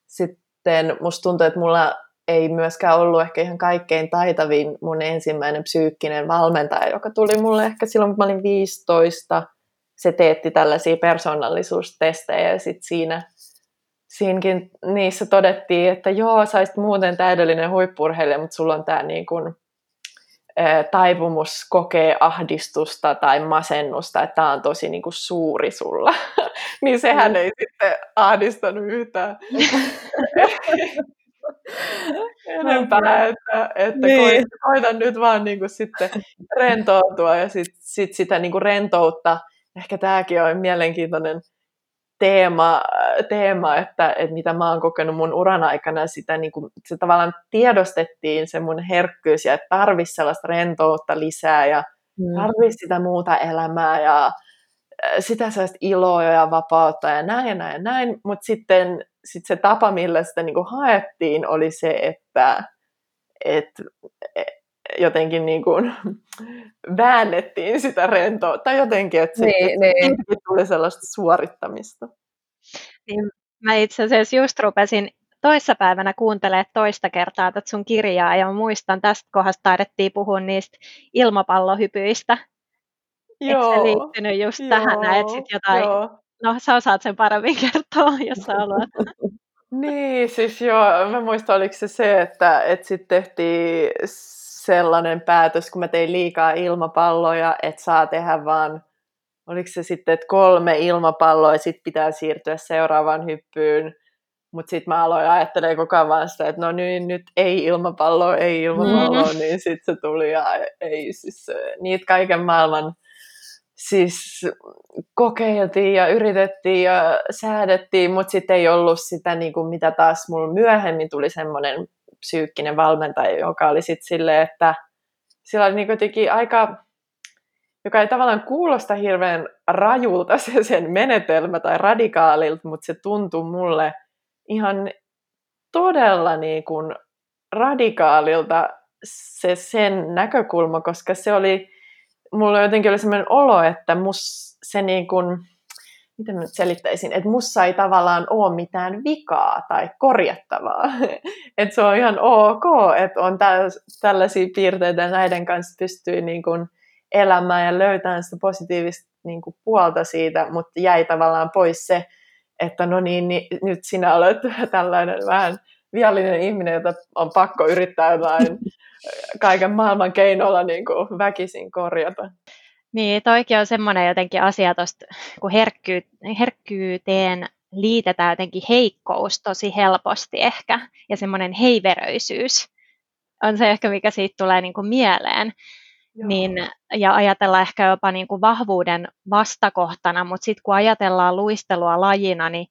sitten musta tuntuu, että mulla ei myöskään ollut ehkä ihan kaikkein taitavin mun ensimmäinen psyykkinen valmentaja, joka tuli mulle ehkä silloin, kun mä olin 15. Se teetti tällaisia persoonallisuustestejä ja sitten siinä siinkin niissä todettiin, että joo, sä muuten täydellinen huippurheilija, mutta sulla on tämä niin kuin taipumus kokee ahdistusta tai masennusta, että tämä on tosi niin kuin suuri sulla, niin sehän mm. ei sitten ahdistanut yhtään enempää, että, että niin. koitan nyt vaan niin kuin sitten rentoutua ja sit, sit sitä niin kuin rentoutta, ehkä tämäkin on mielenkiintoinen teema, teema että, että mitä mä oon kokenut mun uran aikana, sitä niin kuin, se tavallaan tiedostettiin se mun herkkyys ja että tarvisi sellaista rentoutta lisää ja mm. tarvisi sitä muuta elämää ja sitä sellaista iloa ja vapautta ja näin ja näin ja näin, mutta sitten sit se tapa, millä sitä niin kuin haettiin, oli se, että et, jotenkin niin kuin väännettiin sitä rentoa, tai jotenkin, että se niin, niin. tuli sellaista suorittamista. Niin, mä itse asiassa just rupesin toissapäivänä kuuntelemaan toista kertaa tätä sun kirjaa, ja muistan, tästä kohdasta taidettiin puhua niistä ilmapallohypyistä. Joo. Eikö se liittynyt just joo, tähän, että sit jotain, joo. no sä osaat sen paremmin kertoa, jos sä haluat. niin, siis joo, mä muistan, oliko se se, että, että sitten tehtiin sellainen päätös, kun mä tein liikaa ilmapalloja, että saa tehdä vaan, oliko se sitten, että kolme ilmapalloa ja sitten pitää siirtyä seuraavaan hyppyyn. Mutta sitten mä aloin ajattelemaan koko ajan vaan sitä, että no niin, nyt ei ilmapalloa, ei ilmapalloa, mm. niin sitten se tuli ja ei siis niitä kaiken maailman siis kokeiltiin ja yritettiin ja säädettiin, mutta sitten ei ollut sitä, niin kuin mitä taas mulla myöhemmin tuli semmoinen psyykkinen valmentaja, joka oli sitten silleen, että sillä oli niin jotenkin aika, joka ei tavallaan kuulosta hirveän rajulta se sen menetelmä tai radikaalilta, mutta se tuntui mulle ihan todella niin kuin radikaalilta se sen näkökulma, koska se oli, mulla jotenkin oli sellainen olo, että mus se niin kuin, miten mä nyt selittäisin, että mussa ei tavallaan ole mitään vikaa tai korjattavaa. että se on ihan ok, että on tällaisia piirteitä ja näiden kanssa pystyy niin kuin elämään ja löytämään sitä positiivista niin kuin puolta siitä, mutta jäi tavallaan pois se, että no niin, niin nyt sinä olet tällainen vähän viallinen ihminen, jota on pakko yrittää jotain kaiken maailman keinoilla niin kuin väkisin korjata. Niin, toikin on semmoinen jotenkin asia tuosta, kun herkkyy, herkkyyteen liitetään jotenkin heikkous tosi helposti ehkä, ja semmoinen heiveröisyys on se ehkä, mikä siitä tulee niin kuin mieleen. Niin, ja ajatella ehkä jopa niin kuin vahvuuden vastakohtana, mutta sitten kun ajatellaan luistelua lajina, niin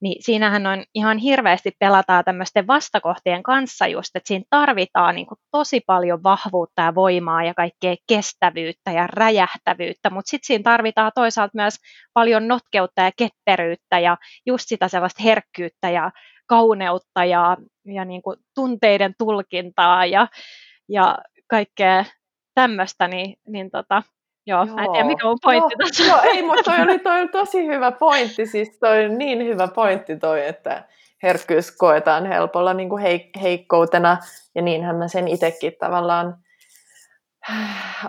niin siinähän on ihan hirveästi pelataan tämmöisten vastakohtien kanssa just, että siinä tarvitaan niin kuin tosi paljon vahvuutta ja voimaa ja kaikkea kestävyyttä ja räjähtävyyttä, mutta sitten siinä tarvitaan toisaalta myös paljon notkeutta ja ketteryyttä ja just sitä sellaista herkkyyttä ja kauneutta ja, ja niin kuin tunteiden tulkintaa ja, ja kaikkea tämmöistä, niin, niin tota, Joo, joo. en tiedä mikä on pointti joo, tässä. Joo, ei, mutta toi oli, toi oli tosi hyvä pointti, siis toi on niin hyvä pointti toi, että herkkyys koetaan helpolla niin kuin heik- heikkoutena, ja niinhän mä sen itsekin tavallaan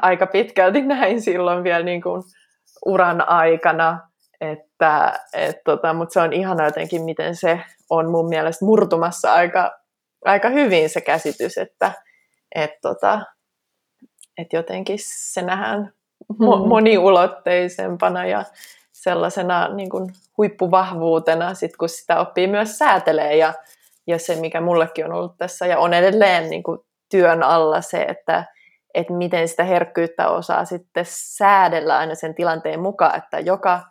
aika pitkälti näin silloin vielä niin kuin uran aikana, että, et tota, mutta se on ihana jotenkin, miten se on mun mielestä murtumassa aika, aika hyvin se käsitys, että et tota, et jotenkin se nähdään mo- moniulotteisempana ja sellaisena niin kuin huippuvahvuutena, sit kun sitä oppii myös säätelee. Ja, ja se, mikä mullekin on ollut tässä ja on edelleen niin kuin työn alla se, että, että miten sitä herkkyyttä osaa sitten säädellä aina sen tilanteen mukaan, että joka,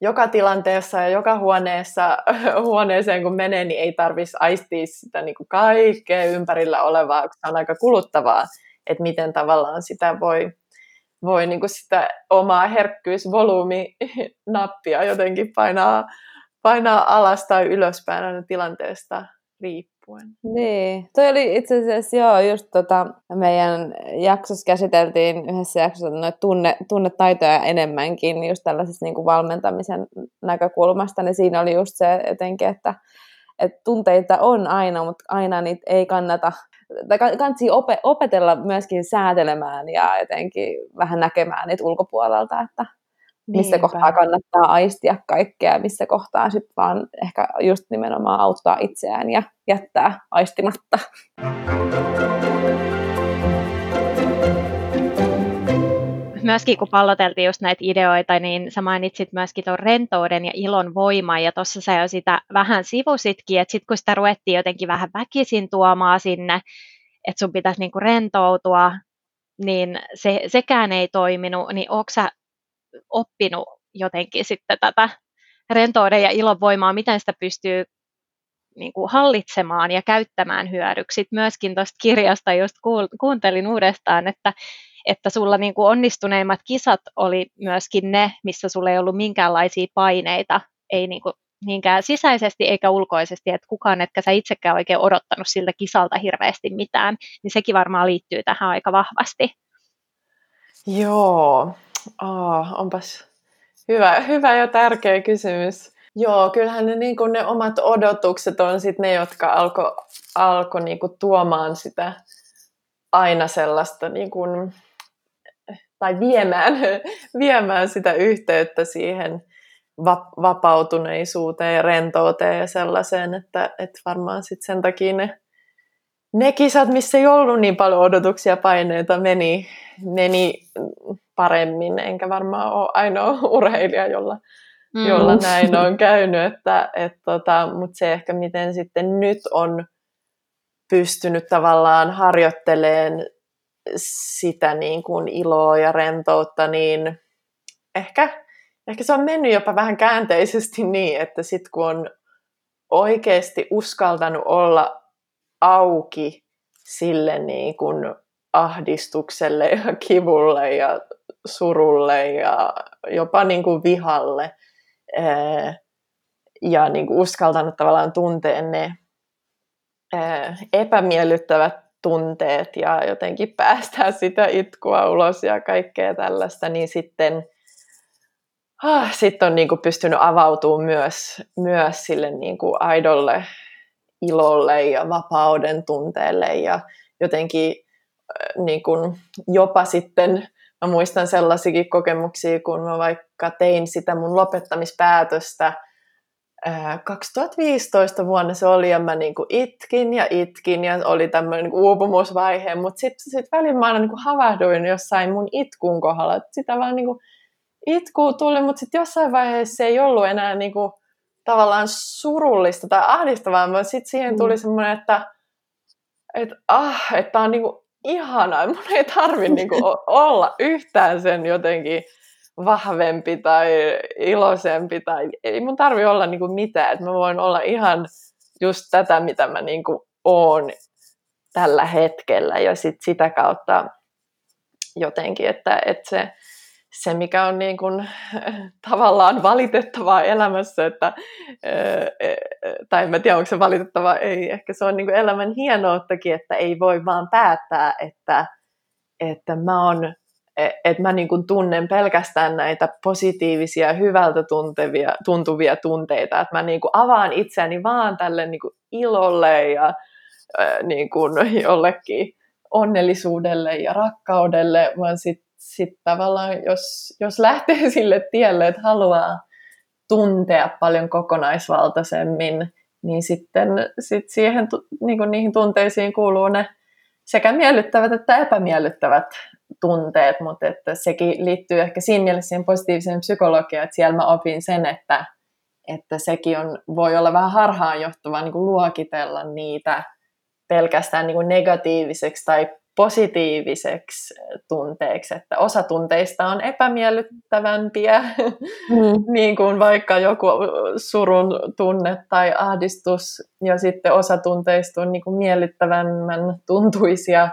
joka tilanteessa ja joka huoneessa, huoneeseen kun menee, niin ei tarvitsisi aistia sitä niin kuin kaikkea ympärillä olevaa, koska se on aika kuluttavaa, että miten tavallaan sitä voi voi niin kuin sitä omaa herkkyysvolyymi-nappia jotenkin painaa, painaa alas tai ylöspäin aina tilanteesta riippuen. Niin, toi oli itse asiassa joo, just tota, meidän jaksossa käsiteltiin yhdessä jaksossa noita tunne, tunnetaitoja enemmänkin just tällaisesta niin kuin valmentamisen näkökulmasta, niin siinä oli just se jotenkin, että, että tunteita on aina, mutta aina niitä ei kannata tai kansi opetella myöskin säätelemään ja jotenkin vähän näkemään niitä ulkopuolelta, että missä Niinpä. kohtaa kannattaa aistia kaikkea, missä kohtaa sitten vaan ehkä just nimenomaan auttaa itseään ja jättää aistimatta. Myöskin kun palloteltiin just näitä ideoita, niin sä mainitsit myöskin tuon rentouden ja ilon voiman, ja tuossa sä jo sitä vähän sivusitkin, että sitten kun sitä ruvettiin jotenkin vähän väkisin tuomaan sinne, että sun pitäisi niinku rentoutua, niin se, sekään ei toiminut, niin onko sä oppinut jotenkin sitten tätä rentouden ja ilon voimaa, miten sitä pystyy niin kuin hallitsemaan ja käyttämään hyödyksi. Sitten myöskin tuosta kirjasta just kuuntelin uudestaan, että että sulla niin kuin onnistuneimmat kisat oli myöskin ne, missä sulla ei ollut minkäänlaisia paineita, ei niin kuin niinkään sisäisesti eikä ulkoisesti, että kukaan etkä sä itsekään oikein odottanut siltä kisalta hirveästi mitään, niin sekin varmaan liittyy tähän aika vahvasti. Joo, oh, onpas hyvä, hyvä ja tärkeä kysymys. Joo, kyllähän ne, niin ne omat odotukset on sit ne, jotka alkoi alko niin tuomaan sitä aina sellaista niin kuin, tai viemään, viemään sitä yhteyttä siihen vapautuneisuuteen ja rentouteen ja sellaiseen, että, että varmaan sitten sen takia ne, ne kisat, missä ei ollut niin paljon odotuksia ja paineita, meni, meni paremmin, enkä varmaan ole ainoa urheilija, jolla, mm. jolla näin on käynyt, että, et tota, mutta se ehkä miten sitten nyt on pystynyt tavallaan harjoitteleen sitä niin kuin iloa ja rentoutta, niin ehkä, ehkä se on mennyt jopa vähän käänteisesti niin, että sitten kun on oikeasti uskaltanut olla auki sille niin kuin ahdistukselle ja kivulle ja surulle ja jopa niin kuin vihalle ja niin kuin uskaltanut tavallaan tuntea ne epämiellyttävät tunteet ja jotenkin päästää sitä itkua ulos ja kaikkea tällaista, niin sitten ah, sit on niin kuin pystynyt avautumaan myös, myös sille niin kuin aidolle ilolle ja vapauden tunteelle ja jotenkin niin kuin jopa sitten, mä muistan sellaisiakin kokemuksia, kun mä vaikka tein sitä mun lopettamispäätöstä, 2015 vuonna se oli, ja mä niinku itkin ja itkin, ja oli tämmöinen niinku uupumusvaihe, mutta sitten sit välillä mä aina niinku havahduin jossain mun itkun kohdalla, että sitä vaan niinku itkuu tuli, mutta sitten jossain vaiheessa se ei ollut enää niinku tavallaan surullista tai ahdistavaa, vaan sitten siihen tuli mm. semmoinen, että et, ah, että on niinku ihanaa, mun ei tarvi niinku olla yhtään sen jotenkin vahvempi tai iloisempi tai ei mun tarvi olla niinku mitään, että mä voin olla ihan just tätä, mitä mä niinku oon tällä hetkellä. Ja sit sitä kautta jotenkin, että, että se, se, mikä on niin kuin, tavallaan valitettavaa elämässä, että, tai en mä tiedä, onko se valitettavaa, ei, ehkä se on niin kuin elämän hienouttakin, että ei voi vaan päättää, että, että mä oon että mä niin kuin tunnen pelkästään näitä positiivisia, hyvältä tuntevia, tuntuvia tunteita, että mä niin kuin avaan itseäni vaan tälle niin kuin ilolle ja niin kuin jollekin onnellisuudelle ja rakkaudelle, vaan sitten sit tavallaan, jos, jos lähtee sille tielle, että haluaa tuntea paljon kokonaisvaltaisemmin, niin sitten sit siihen, niin kuin niihin tunteisiin kuuluu ne sekä miellyttävät että epämiellyttävät tunteet, mutta että sekin liittyy ehkä siinä mielessä siihen positiiviseen psykologiaan, että siellä mä opin sen, että, että sekin on, voi olla vähän harhaanjohtavaa niin kuin luokitella niitä pelkästään niin kuin negatiiviseksi tai positiiviseksi tunteeksi, että osa tunteista on epämiellyttävämpiä, mm. niin kuin vaikka joku surun tunne tai ahdistus, ja sitten osa tunteista on niin kuin miellyttävämmän tuntuisia,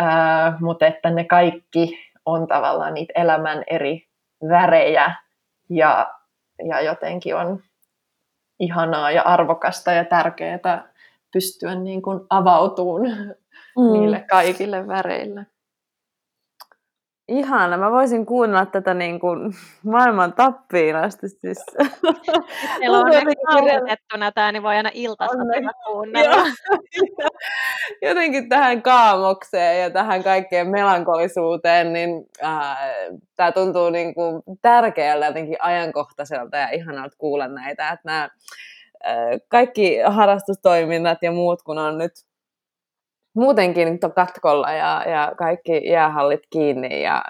ää, mutta että ne kaikki on tavallaan niitä elämän eri värejä, ja, ja jotenkin on ihanaa ja arvokasta ja tärkeää pystyä niin kuin avautuun mm. niille kaikille väreille. Ihana, mä voisin kuunnella tätä niin kuin maailman tappiin asti. Siis. Meillä on onneksi tämä, niin voi aina iltasta kuunnella. Jotenkin tähän kaamokseen ja tähän kaikkeen melankolisuuteen, niin äh, tämä tuntuu niin kuin tärkeältä jotenkin ajankohtaiselta ja ihanalta kuulla näitä. Että nämä, äh, kaikki harrastustoiminnat ja muut, kun on nyt muutenkin katkolla ja, ja kaikki jäähallit kiinni ja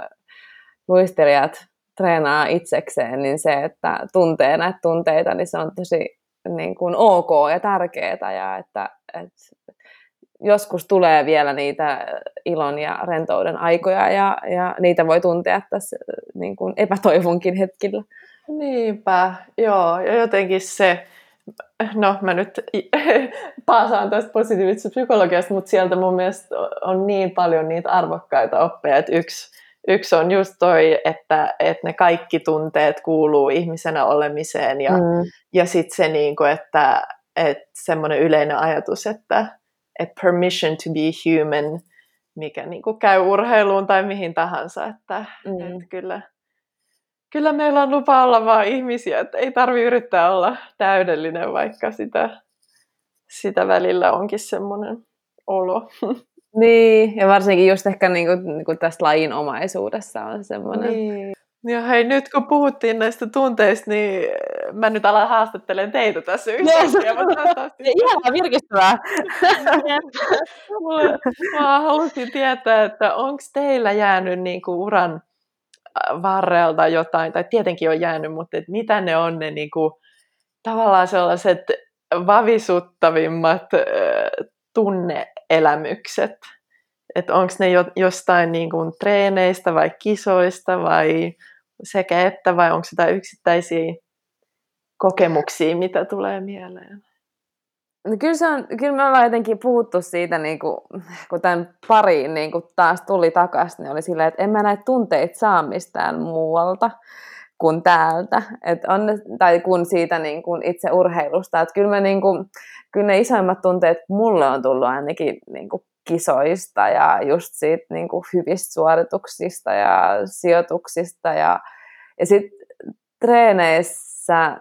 luistelijat treenaa itsekseen, niin se, että tuntee näitä tunteita, niin se on tosi niin kuin ok ja tärkeää ja että, että joskus tulee vielä niitä ilon ja rentouden aikoja ja, ja niitä voi tuntea tässä niin kuin epätoivonkin hetkillä. Niinpä, joo, ja jotenkin se, no mä nyt paasaan tästä positiivisesta psykologiasta, mutta sieltä mun mielestä on niin paljon niitä arvokkaita oppeja, että yksi, yksi on just toi, että, että ne kaikki tunteet kuuluu ihmisenä olemiseen ja, mm. ja sitten se, niin kuin, että, että semmoinen yleinen ajatus, että, että permission to be human, mikä niin kuin käy urheiluun tai mihin tahansa, että, mm. että kyllä kyllä meillä on lupa olla vaan ihmisiä, että ei tarvi yrittää olla täydellinen, vaikka sitä, sitä välillä onkin semmoinen olo. Niin, ja varsinkin just ehkä niin kuin, niin kuin tästä lajinomaisuudessa on semmoinen. Niin. Ja hei, nyt kun puhuttiin näistä tunteista, niin mä nyt alan haastattelemaan teitä tässä yhtäkkiä. Ihan virkistävää. Mä halusin tietää, että onko teillä jäänyt niin kuin uran varrelta jotain, tai tietenkin on jäänyt, mutta et mitä ne on ne niin kuin, tavallaan sellaiset vavisuttavimmat tunneelämykset? Että onko ne jo, jostain niin kuin treeneistä vai kisoista vai sekä että, vai onko sitä yksittäisiä kokemuksia, mitä tulee mieleen? No kyllä, se on, kyllä me ollaan jotenkin puhuttu siitä, niin kuin, kun tämän pariin niin kuin taas tuli takaisin, niin oli silleen, että en mä näitä tunteita saa mistään muualta kuin täältä. Et on, tai kun siitä niin kuin itse urheilusta. Et kyllä, me, niin kuin, kyllä ne isoimmat tunteet mulle on tullut ainakin niin kuin kisoista ja just siitä niin kuin hyvistä suorituksista ja sijoituksista. Ja, ja sitten treeneissä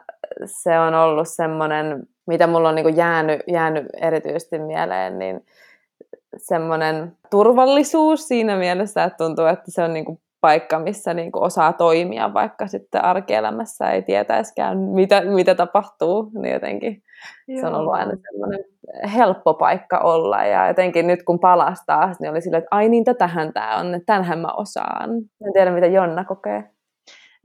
se on ollut semmoinen, mitä mulla on niin kuin jäänyt, jäänyt erityisesti mieleen, niin semmoinen turvallisuus siinä mielessä, että tuntuu, että se on niin kuin paikka, missä niin kuin osaa toimia, vaikka sitten arkielämässä ei tietäiskään, mitä, mitä tapahtuu, niin jotenkin Joo. se on ollut aina semmoinen helppo paikka olla, ja jotenkin nyt kun palastaa, niin oli silleen, että ai niin, tätähän tämä on, että tämänhän mä osaan. En tiedä, mitä Jonna kokee.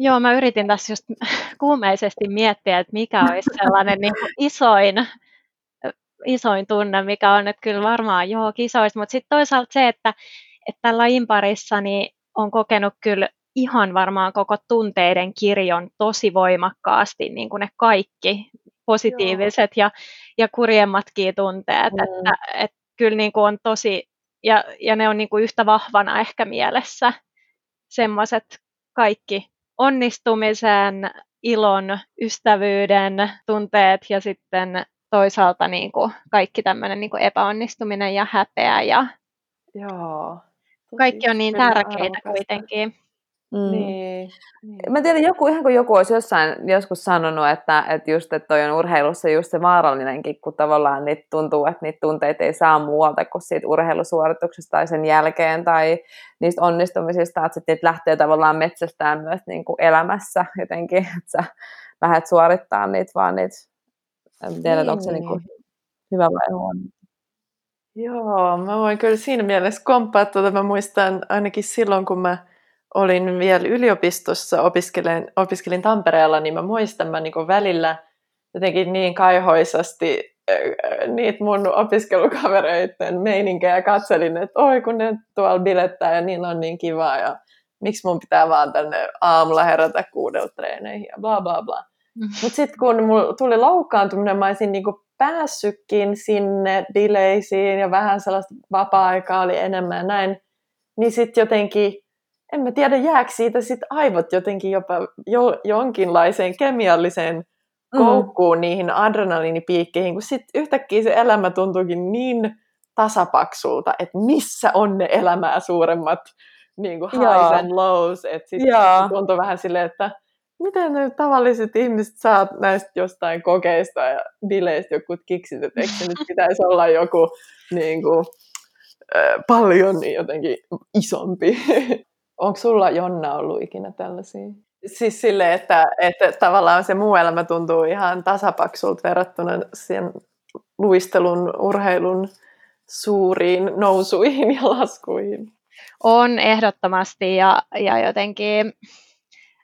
Joo, mä yritin tässä just kuumeisesti miettiä, että mikä olisi sellainen niin kuin isoin, isoin tunne, mikä on, että kyllä varmaan joo kisoista, mutta sitten toisaalta se, että, että lajin parissa niin on kokenut kyllä ihan varmaan koko tunteiden kirjon tosi voimakkaasti, niin kuin ne kaikki positiiviset ja, ja kurjemmatkin tunteet, mm. että, että kyllä niin kuin on tosi, ja, ja ne on niin kuin yhtä vahvana ehkä mielessä. Semmoiset kaikki onnistumisen, ilon, ystävyyden tunteet ja sitten toisaalta niin kuin kaikki tämmöinen niin kuin epäonnistuminen ja häpeä ja Joo. Kaikki on niin tärkeitä kuitenkin. Mm. Niin, niin. Mä tiedän, joku, ihan kuin joku olisi jossain joskus sanonut, että, että just että toi on urheilussa just se vaarallinenkin, kun tavallaan niitä tuntuu, että niitä tunteita ei saa muualta kuin siitä urheilusuorituksesta tai sen jälkeen tai niistä onnistumisista, että sitten lähtee tavallaan metsästään myös niin kuin elämässä jotenkin, että sä lähdet suorittaa niitä vaan niitä, en tiedä, niin, onko se niin kuin niin. hyvä vai huono. Joo, mä voin kyllä siinä mielessä komppaa tuota. Mä muistan ainakin silloin, kun mä olin vielä yliopistossa, opiskelin, opiskelin Tampereella, niin mä muistan, mä niin välillä jotenkin niin kaihoisasti niitä mun opiskelukavereiden meininkejä katselin, että oi kun ne tuolla bilettää ja niillä on niin kivaa ja miksi mun pitää vaan tänne aamulla herätä kuudelta treeneihin ja bla bla bla. Mm. Mutta sitten kun mulla tuli loukkaantuminen, mä olisin niinku päässytkin sinne bileisiin ja vähän sellaista vapaa-aikaa oli enemmän ja näin, niin sitten jotenkin, en mä tiedä jääkö siitä sitten aivot jotenkin jopa jo, jonkinlaiseen kemialliseen mm. koukkuun mm. niihin adrenaliinipiikkeihin, kun sitten yhtäkkiä se elämä tuntuukin niin tasapaksulta, että missä on ne elämää suuremmat niin kuin highs and lows, että sitten tuntuu vähän silleen, että miten ne tavalliset ihmiset saa näistä jostain kokeista ja bileistä joku kiksit, että eikö nyt pitäisi olla joku niin kuin, paljon jotenkin isompi. Onko sulla Jonna ollut ikinä tällaisia? Siis sille, että, että tavallaan se muu elämä tuntuu ihan tasapaksulta verrattuna sen luistelun, urheilun suuriin nousuihin ja laskuihin. On ehdottomasti ja, ja jotenkin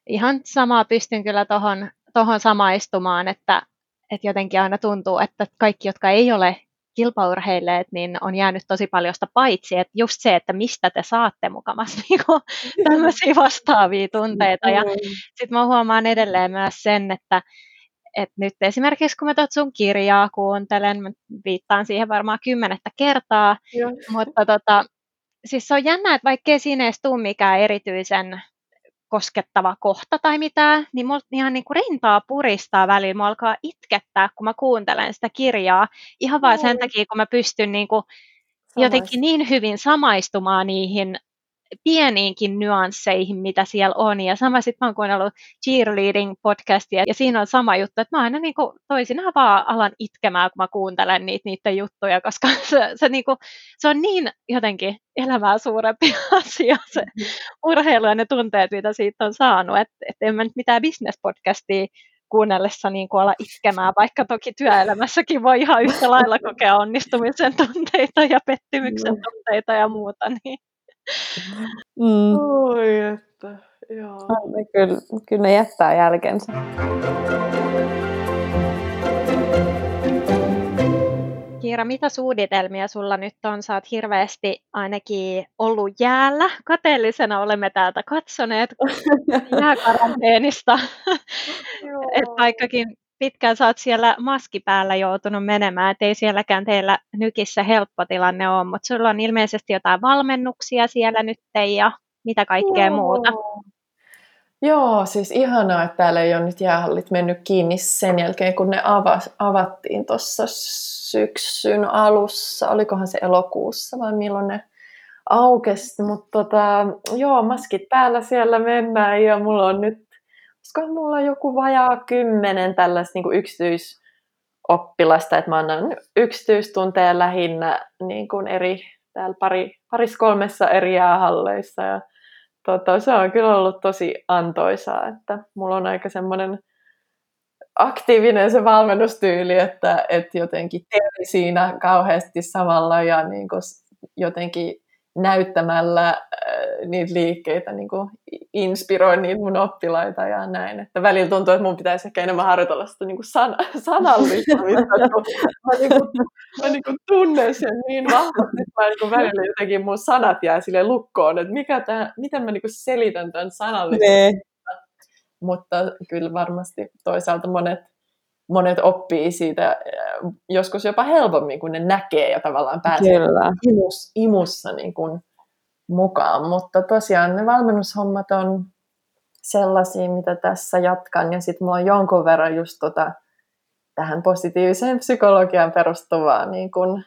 ihan samaa pystyn kyllä tuohon tohon samaistumaan, että, että jotenkin aina tuntuu, että kaikki, jotka ei ole kilpaurheilleet, niin on jäänyt tosi paljon sitä paitsi, että just se, että mistä te saatte mukamassa niin tämmöisiä vastaavia tunteita. Ja sitten mä huomaan edelleen myös sen, että, että nyt esimerkiksi kun mä tuot sun kirjaa kuuntelen, mä viittaan siihen varmaan kymmenettä kertaa, Joo. mutta tota, siis se on jännä, että vaikkei siinä edes tule mikään erityisen koskettava kohta tai mitään, niin mulla ihan niin kuin rintaa puristaa välillä. Mulla alkaa itkettää, kun mä kuuntelen sitä kirjaa. Ihan vain sen takia, kun mä pystyn niin kuin jotenkin niin hyvin samaistumaan niihin pieniinkin nyansseihin, mitä siellä on. Ja sama sitten mä oon kuunnellut cheerleading-podcastia, ja siinä on sama juttu, että mä aina niin kuin, toisinaan vaan alan itkemään, kun mä kuuntelen niitä, niitä juttuja, koska se, se, niin kuin, se on niin jotenkin elämää suurempi asia, se urheilu ja ne tunteet, mitä siitä on saanut. Että et en mä nyt mitään business-podcastia kuunnellessa niin kuin olla itkemään, vaikka toki työelämässäkin voi ihan yhtä lailla kokea onnistumisen tunteita ja pettymyksen tunteita ja muuta. Niin. Mm. Oi, että, joo. Ne kyllä, kyllä ne jättää jälkensä. Kiira, mitä suunnitelmia sulla nyt on? Sä oot hirveästi ainakin ollut jäällä. Kateellisena olemme täältä katsoneet jääkaranteenista. Et vaikkakin pitkään sä oot siellä maski päällä joutunut menemään, ettei sielläkään teillä nykissä helppo tilanne ole, mutta sulla on ilmeisesti jotain valmennuksia siellä nyt ja mitä kaikkea Joo. muuta. Joo, siis ihanaa, että täällä ei ole nyt jäähallit mennyt kiinni sen jälkeen, kun ne avas, avattiin tuossa syksyn alussa. Olikohan se elokuussa vai milloin ne aukesi. Mutta tota, joo, maskit päällä siellä mennään ja mulla on nyt, koska mulla joku vajaa kymmenen tällaista niin yksityisoppilasta, että mä annan yksityistunteja lähinnä niin kuin eri, täällä pari, paris kolmessa eri jäähalleissa. Ja tota, se on kyllä ollut tosi antoisaa, että mulla on aika semmoinen aktiivinen se valmennustyyli, että, että jotenkin teen siinä kauheasti samalla ja niin kuin jotenkin näyttämällä äh, niitä liikkeitä niin kuin inspiroin niitä mun oppilaita ja näin. Että välillä tuntuu, että mun pitäisi ehkä enemmän harjoitella sitä niin kuin san, sanallistamista. mä, niin kuin, mä niin kuin tunnen sen niin vahvasti, että mä niin kuin välillä jotenkin mun sanat jää sille lukkoon, että mikä tää, miten mä niin kuin selitän tämän sanallisesti. Mutta kyllä varmasti toisaalta monet monet oppii siitä äh, joskus jopa helpommin, kun ne näkee ja tavallaan pääsee Kyllä. Imus, imussa niin kuin mukaan. Mutta tosiaan ne valmennushommat on sellaisia, mitä tässä jatkan. Ja sitten mulla on jonkun verran just tota, tähän positiiviseen psykologiaan perustuvaa niin kuin,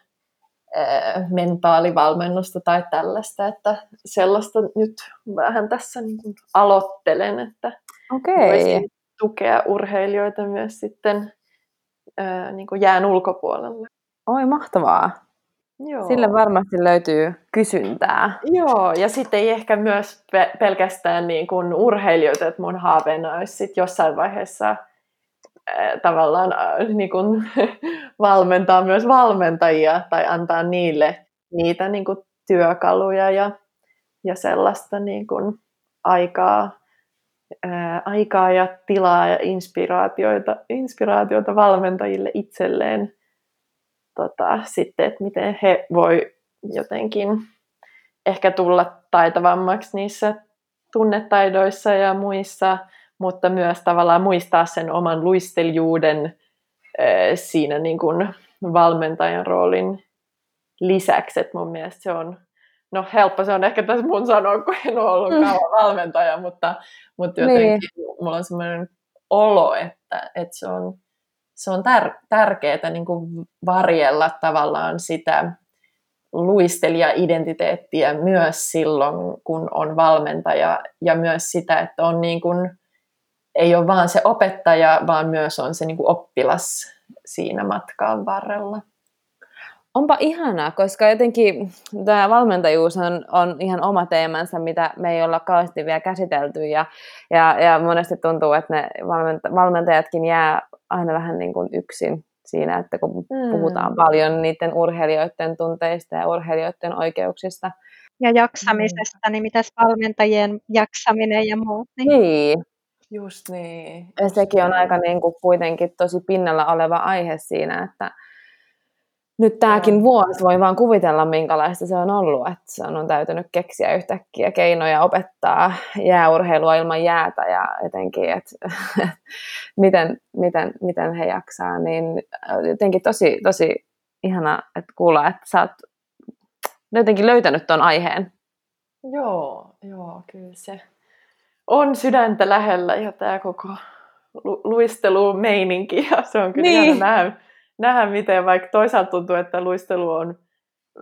äh, mentaalivalmennusta tai tällaista, että sellaista nyt vähän tässä niin kuin aloittelen, että okay tukea urheilijoita myös sitten ää, niin kuin jään ulkopuolella. Oi, mahtavaa. Joo. Sille varmasti löytyy kysyntää. Joo, ja sitten ei ehkä myös pe- pelkästään niin kuin urheilijoita, että mun haaveena olisi sit jossain vaiheessa äh, tavallaan äh, niin kuin, valmentaa myös valmentajia tai antaa niille niitä niin kuin, työkaluja ja, ja sellaista niin kuin, aikaa ää, aikaa ja tilaa ja inspiraatioita, inspiraatioita valmentajille itselleen. Tota, sitten, että miten he voi jotenkin ehkä tulla taitavammaksi niissä tunnetaidoissa ja muissa, mutta myös tavallaan muistaa sen oman luistelijuuden ää, siinä niin kuin valmentajan roolin lisäksi, että mun mielestä se on no helppo se on ehkä tässä mun sanoa, kun en ole ollut mm. kauan valmentaja, mutta, mutta jotenkin niin. mulla on semmoinen olo, että, että se on, se on tär, tärkeää niin kuin varjella tavallaan sitä luistelija-identiteettiä myös silloin, kun on valmentaja, ja myös sitä, että on niin kuin, ei ole vaan se opettaja, vaan myös on se niin kuin oppilas siinä matkan varrella. Onpa ihanaa, koska jotenkin tämä valmentajuus on, on ihan oma teemansa, mitä me ei olla kauheasti vielä käsitelty. Ja, ja, ja monesti tuntuu, että ne valmentajatkin jää aina vähän niin kuin yksin siinä, että kun mm. puhutaan paljon niiden urheilijoiden tunteista ja urheilijoiden oikeuksista. Ja jaksamisesta, mm. niin mitäs valmentajien jaksaminen ja muut? Niin. niin. Just niin. Ja sekin on aika niin kuin kuitenkin tosi pinnalla oleva aihe siinä, että nyt tämäkin vuosi voi vaan kuvitella, minkälaista se on ollut, että se on täytynyt keksiä yhtäkkiä keinoja opettaa jääurheilua ilman jäätä ja etenkin, että miten, miten, miten he jaksaa, niin jotenkin tosi, tosi ihana että kuulla, että sä oot jotenkin löytänyt tuon aiheen. Joo, joo, kyllä se on sydäntä lähellä ja tämä koko lu- luistelumeininki ja se on kyllä niin. nähdä nähdä, miten vaikka toisaalta tuntuu, että luistelu on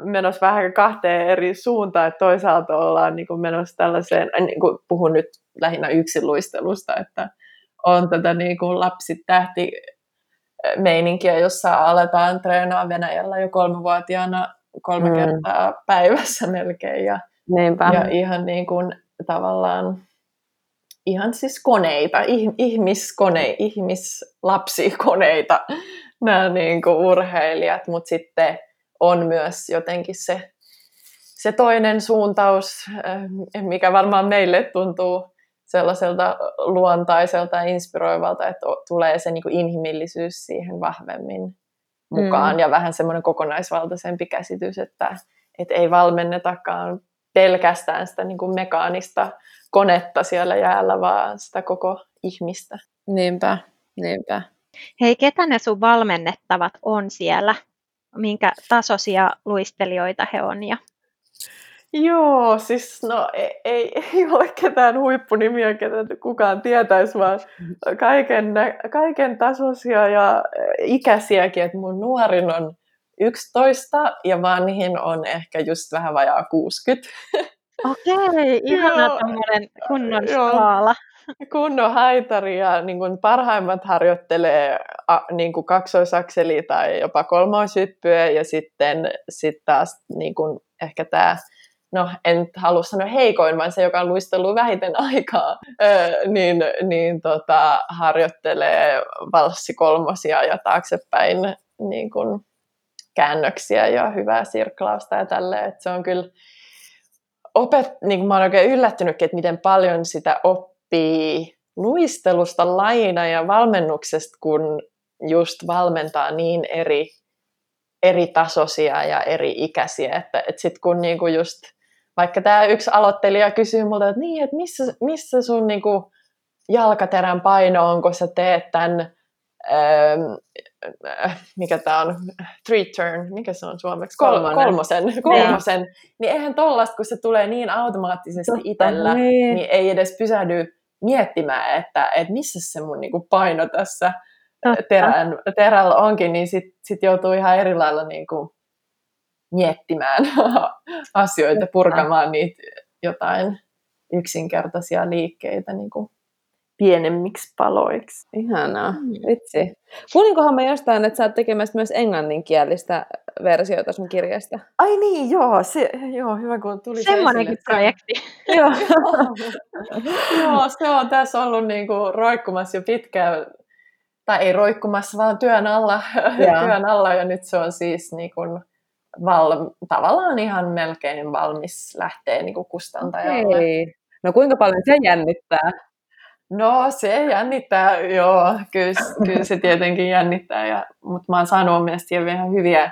menossa vähän kahteen eri suuntaan, että toisaalta ollaan niin kuin menossa tällaiseen, niin kuin puhun nyt lähinnä yksinluistelusta, että on tätä niin kuin lapsitähti meininkiä, jossa aletaan treenaa Venäjällä jo kolmevuotiaana kolme mm. kertaa päivässä melkein. Ja, Niinpä. ja ihan niin kuin tavallaan ihan siis koneita, ihmiskone, ihmislapsikoneita nämä niin kuin urheilijat, mutta sitten on myös jotenkin se, se toinen suuntaus, eh, mikä varmaan meille tuntuu sellaiselta luontaiselta ja inspiroivalta, että tulee se niin kuin inhimillisyys siihen vahvemmin mukaan mm. ja vähän semmoinen kokonaisvaltaisempi käsitys, että, että ei valmennetakaan pelkästään sitä niin kuin mekaanista konetta siellä jäällä, vaan sitä koko ihmistä. Niinpä, niinpä. Hei, ketä ne sun valmennettavat on siellä? Minkä tasoisia luistelijoita he on? Ja... Joo, siis no ei, ei, ei ole ketään huippunimiä, ketä kukaan tietäisi, vaan kaiken, kaiken tasoisia ja ikäisiäkin, että mun nuorin on 11 ja vanhin on ehkä just vähän vajaa 60. Okei, ihana tämmöinen kunnon skaala. Kunnon haitari ja niin kuin parhaimmat harjoittelee a, niin kuin kaksoisakseli tai jopa kolmoishyppyä ja sitten sit taas niin kuin ehkä tämä no en halua sanoa heikoin, vaan se, joka on luistellut vähiten aikaa, öö, niin, niin tota, harjoittelee valssikolmosia ja taaksepäin niin kuin käännöksiä ja hyvää sirklausta ja tälleen. että se on kyllä opet, niin mä olen oikein yllättynytkin, että miten paljon sitä oppii luistelusta laina ja valmennuksesta, kun just valmentaa niin eri, eri tasoisia ja eri ikäisiä, että, että sitten kun niinku just, vaikka tämä yksi aloittelija kysyy multa, että niin, että missä, missä sun niinku jalkaterän paino on, kun sä teet tämän Äh, mikä tämä on, three turn, mikä se on suomeksi? Kolmonen. Kolmosen, niin. kolmosen. Niin. niin eihän tollasta, kun se tulee niin automaattisesti itsellä, niin. niin ei edes pysähdy miettimään, että, että missä se mun niinku paino tässä terän, terällä onkin, niin sitten sit joutuu ihan eri lailla niinku miettimään asioita, purkamaan niitä jotain yksinkertaisia liikkeitä niin kuin pienemmiksi paloiksi. Ihanaa, mm. vitsi. Kuulinkohan mä jostain, että sä oot tekemässä myös englanninkielistä versiota sun kirjasta? Ai niin, joo, se, joo hyvä kun tuli Semmoinenkin se projekti. joo. joo, se on tässä ollut niinku roikkumassa jo pitkään, tai ei roikkumassa, vaan työn alla, työn alla ja nyt se on siis niinku val, tavallaan ihan melkein valmis lähteä niinku kustantajalle. Okay. No kuinka paljon se jännittää? No se jännittää, joo, kyllä, kyllä se tietenkin jännittää, ja, mutta mä oon saanut mielestäni ihan hyviä,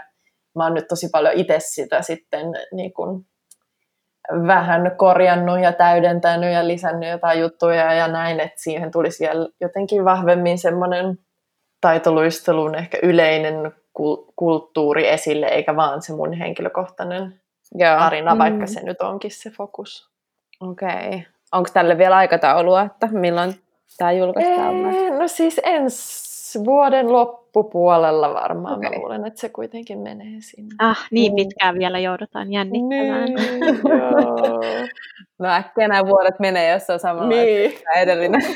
mä oon nyt tosi paljon itse sitä sitten niin kun, vähän korjannut ja täydentänyt ja lisännyt jotain juttuja ja näin, että siihen tulisi vielä jotenkin vahvemmin semmoinen taitoluistelun ehkä yleinen kulttuuri esille, eikä vaan se mun henkilökohtainen Joo. tarina, mm. vaikka se nyt onkin se fokus. Okei. Okay. Onko tälle vielä aikataulua, että milloin tämä julkaistaan? Ei, no siis ensi vuoden loppupuolella varmaan. Okay. Mä luulen, että se kuitenkin menee sinne. Ah, niin mm. pitkään vielä joudutaan jännittämään. Niin, joo. no äkkiä nämä vuodet menee, jos on samalla niin. edellinen.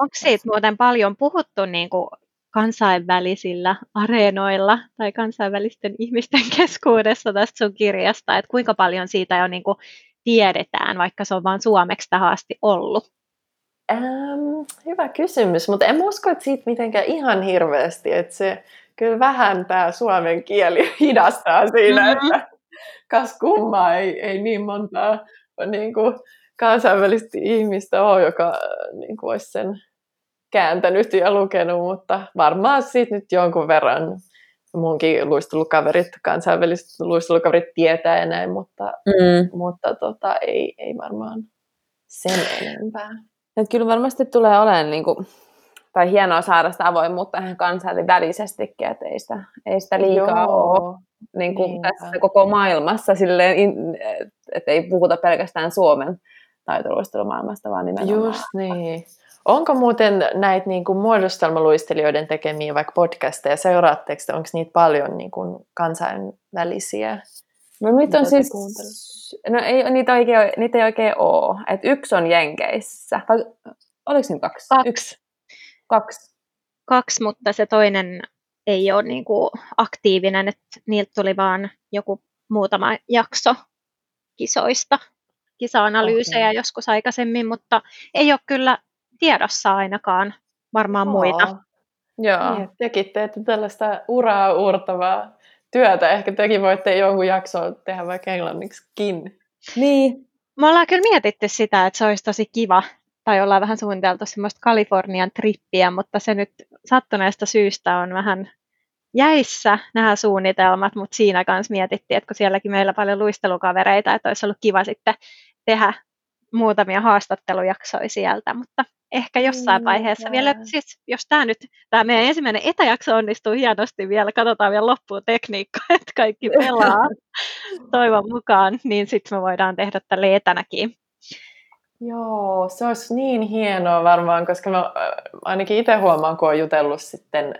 Onko siitä muuten paljon puhuttu niin kuin kansainvälisillä areenoilla tai kansainvälisten ihmisten keskuudessa tästä sun kirjasta, että kuinka paljon siitä on niin kuin tiedetään, vaikka se on vain suomeksi tähän asti ollut? Ähm, hyvä kysymys, mutta en usko, että siitä mitenkään ihan hirveästi, että se kyllä vähän tämä suomen kieli hidastaa siinä, mm-hmm. että kas kummaa ei, ei niin montaa niin kuin, kansainvälistä ihmistä ole, joka niin kuin, olisi sen kääntänyt ja lukenut, mutta varmaan siitä nyt jonkun verran munkin luistelukaverit, kansainväliset luistelukaverit tietää ja näin, mutta, mm. mutta tota, ei, ei varmaan sen enempää. Et kyllä varmasti tulee olemaan niin kuin, tai hienoa saada sitä avoimuutta ihan kansainvälisestikin, että ei sitä, ei sitä liikaa Joo. ole niin kuin tässä koko maailmassa, silleen, että ei puhuta pelkästään Suomen taitoluistelumaailmasta, vaan nimenomaan. Just niin. Onko muuten näitä niin kuin muodostelmaluistelijoiden tekemiä vaikka podcasteja, seuraatteko onko niitä paljon niin kuin kansainvälisiä? No nyt on siis, no ei, niitä, oikein, niitä ei oikein ole. Et yksi on Jenkeissä. Vai, oliko siinä kaksi? Kaksi. Yksi. Kaksi. Kaksi, mutta se toinen ei ole niin kuin aktiivinen, että niiltä tuli vaan joku muutama jakso kisoista, kisa-analyysejä okay. joskus aikaisemmin, mutta ei ole kyllä tiedossa ainakaan varmaan Oo. muita. Joo. Niin, tekin teette tällaista uraa uurtavaa työtä. Ehkä tekin voitte jonkun jakson tehdä vaikka englanniksikin. Niin. Me ollaan kyllä mietitty sitä, että se olisi tosi kiva, tai ollaan vähän suunniteltu semmoista Kalifornian trippiä, mutta se nyt sattuneesta syystä on vähän jäissä nämä suunnitelmat, mutta siinä kanssa mietittiin, että kun sielläkin meillä paljon luistelukavereita, että olisi ollut kiva sitten tehdä muutamia haastattelujaksoja sieltä, mutta ehkä jossain mm, vaiheessa vielä, siis jos tämä nyt, tämä meidän ensimmäinen etäjakso onnistuu hienosti vielä, katsotaan vielä loppuun tekniikkaa, että kaikki pelaa. Toivon mukaan, niin sitten me voidaan tehdä tälle etänäkin. Joo, se olisi niin hienoa varmaan, koska mä ainakin itse huomaan, kun olen jutellut sitten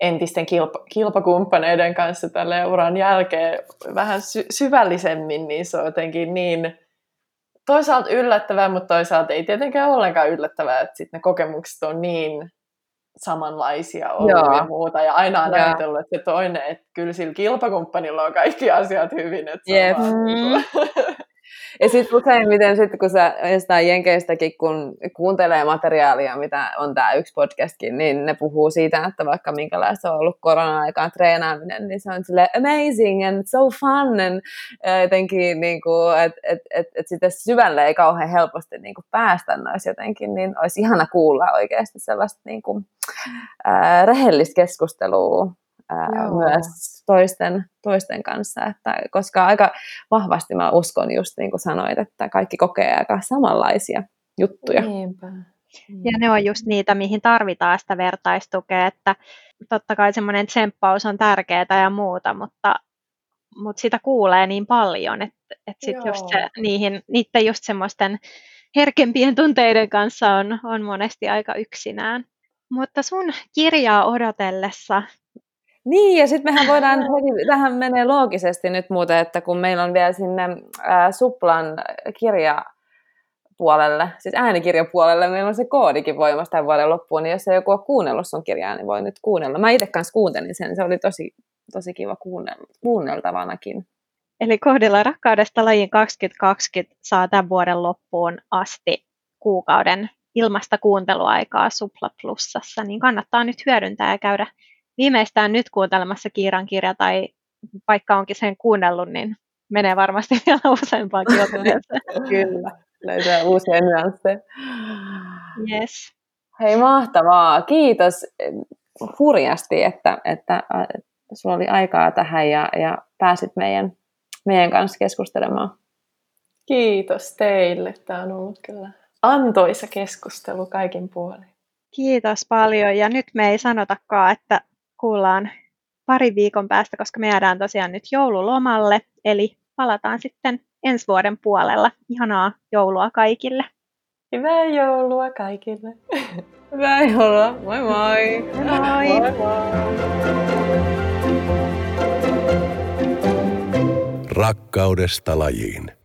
entisten kilpa, kilpakumppaneiden kanssa tälle uran jälkeen vähän sy- syvällisemmin, niin se on jotenkin niin toisaalta yllättävää, mutta toisaalta ei tietenkään ollenkaan yllättävää, että sitten ne kokemukset on niin samanlaisia ollut Joo. ja muuta. Ja aina on ajatellut, että se toinen, että kyllä sillä kilpakumppanilla on kaikki asiat hyvin. Että se yep. on vaan, mm. Ja sitten useimmiten, sit, kun sä jostain Jenkeistäkin, kun kuuntelee materiaalia, mitä on tämä yksi podcastkin, niin ne puhuu siitä, että vaikka minkälaista on ollut korona-aikaan treenaaminen, niin se on sille amazing and so fun, and jotenkin, niin että et, et, et sitä syvälle ei kauhean helposti niin kuin päästä noissa jotenkin, niin olisi ihana kuulla oikeasti sellaista niin kuin, äh, rehellistä keskustelua ää, myös toisten, toisten kanssa, että, koska aika vahvasti mä uskon just niin kuin sanoit, että kaikki kokee aika samanlaisia juttuja. Niinpä. Ja ne on just niitä, mihin tarvitaan sitä vertaistukea, että totta kai semmoinen tsemppaus on tärkeää ja muuta, mutta, mutta sitä kuulee niin paljon, että, että sit just se, niihin, niiden just semmoisten herkempien tunteiden kanssa on, on monesti aika yksinään. Mutta sun kirjaa odotellessa niin, ja sitten mehän voidaan, tähän menee loogisesti nyt muuten, että kun meillä on vielä sinne ää, Suplan kirja puolelle, siis äänikirjapuolelle, meillä on se koodikin voimassa tämän vuoden loppuun, niin jos ei joku ole kuunnellut sun kirjaa, niin voi nyt kuunnella. Mä itse kanssa kuuntelin sen, se oli tosi, tosi kiva kuunnel- kuunneltavanakin. Eli kohdilla rakkaudesta lajiin 2020 saa tämän vuoden loppuun asti kuukauden ilmasta kuunteluaikaa Supla Plusassa, niin kannattaa nyt hyödyntää ja käydä viimeistään nyt kuuntelemassa Kiiran kirja tai vaikka onkin sen kuunnellut, niin menee varmasti vielä useampaakin otteeseen. Kyllä, löytää uusia nyansseja. Yes. Hei, mahtavaa. Kiitos hurjasti, että, että, että sulla oli aikaa tähän ja, ja pääsit meidän, meidän kanssa keskustelemaan. Kiitos teille. Tämä on ollut kyllä antoisa keskustelu kaikin puolin. Kiitos paljon. Ja nyt me ei sanotakaan, että kuullaan pari viikon päästä, koska me jäädään tosiaan nyt joululomalle, eli palataan sitten ensi vuoden puolella. Ihanaa joulua kaikille. Hyvää joulua kaikille. Hyvää joulua. Moi moi. Moi. moi, moi. Rakkaudesta lajiin.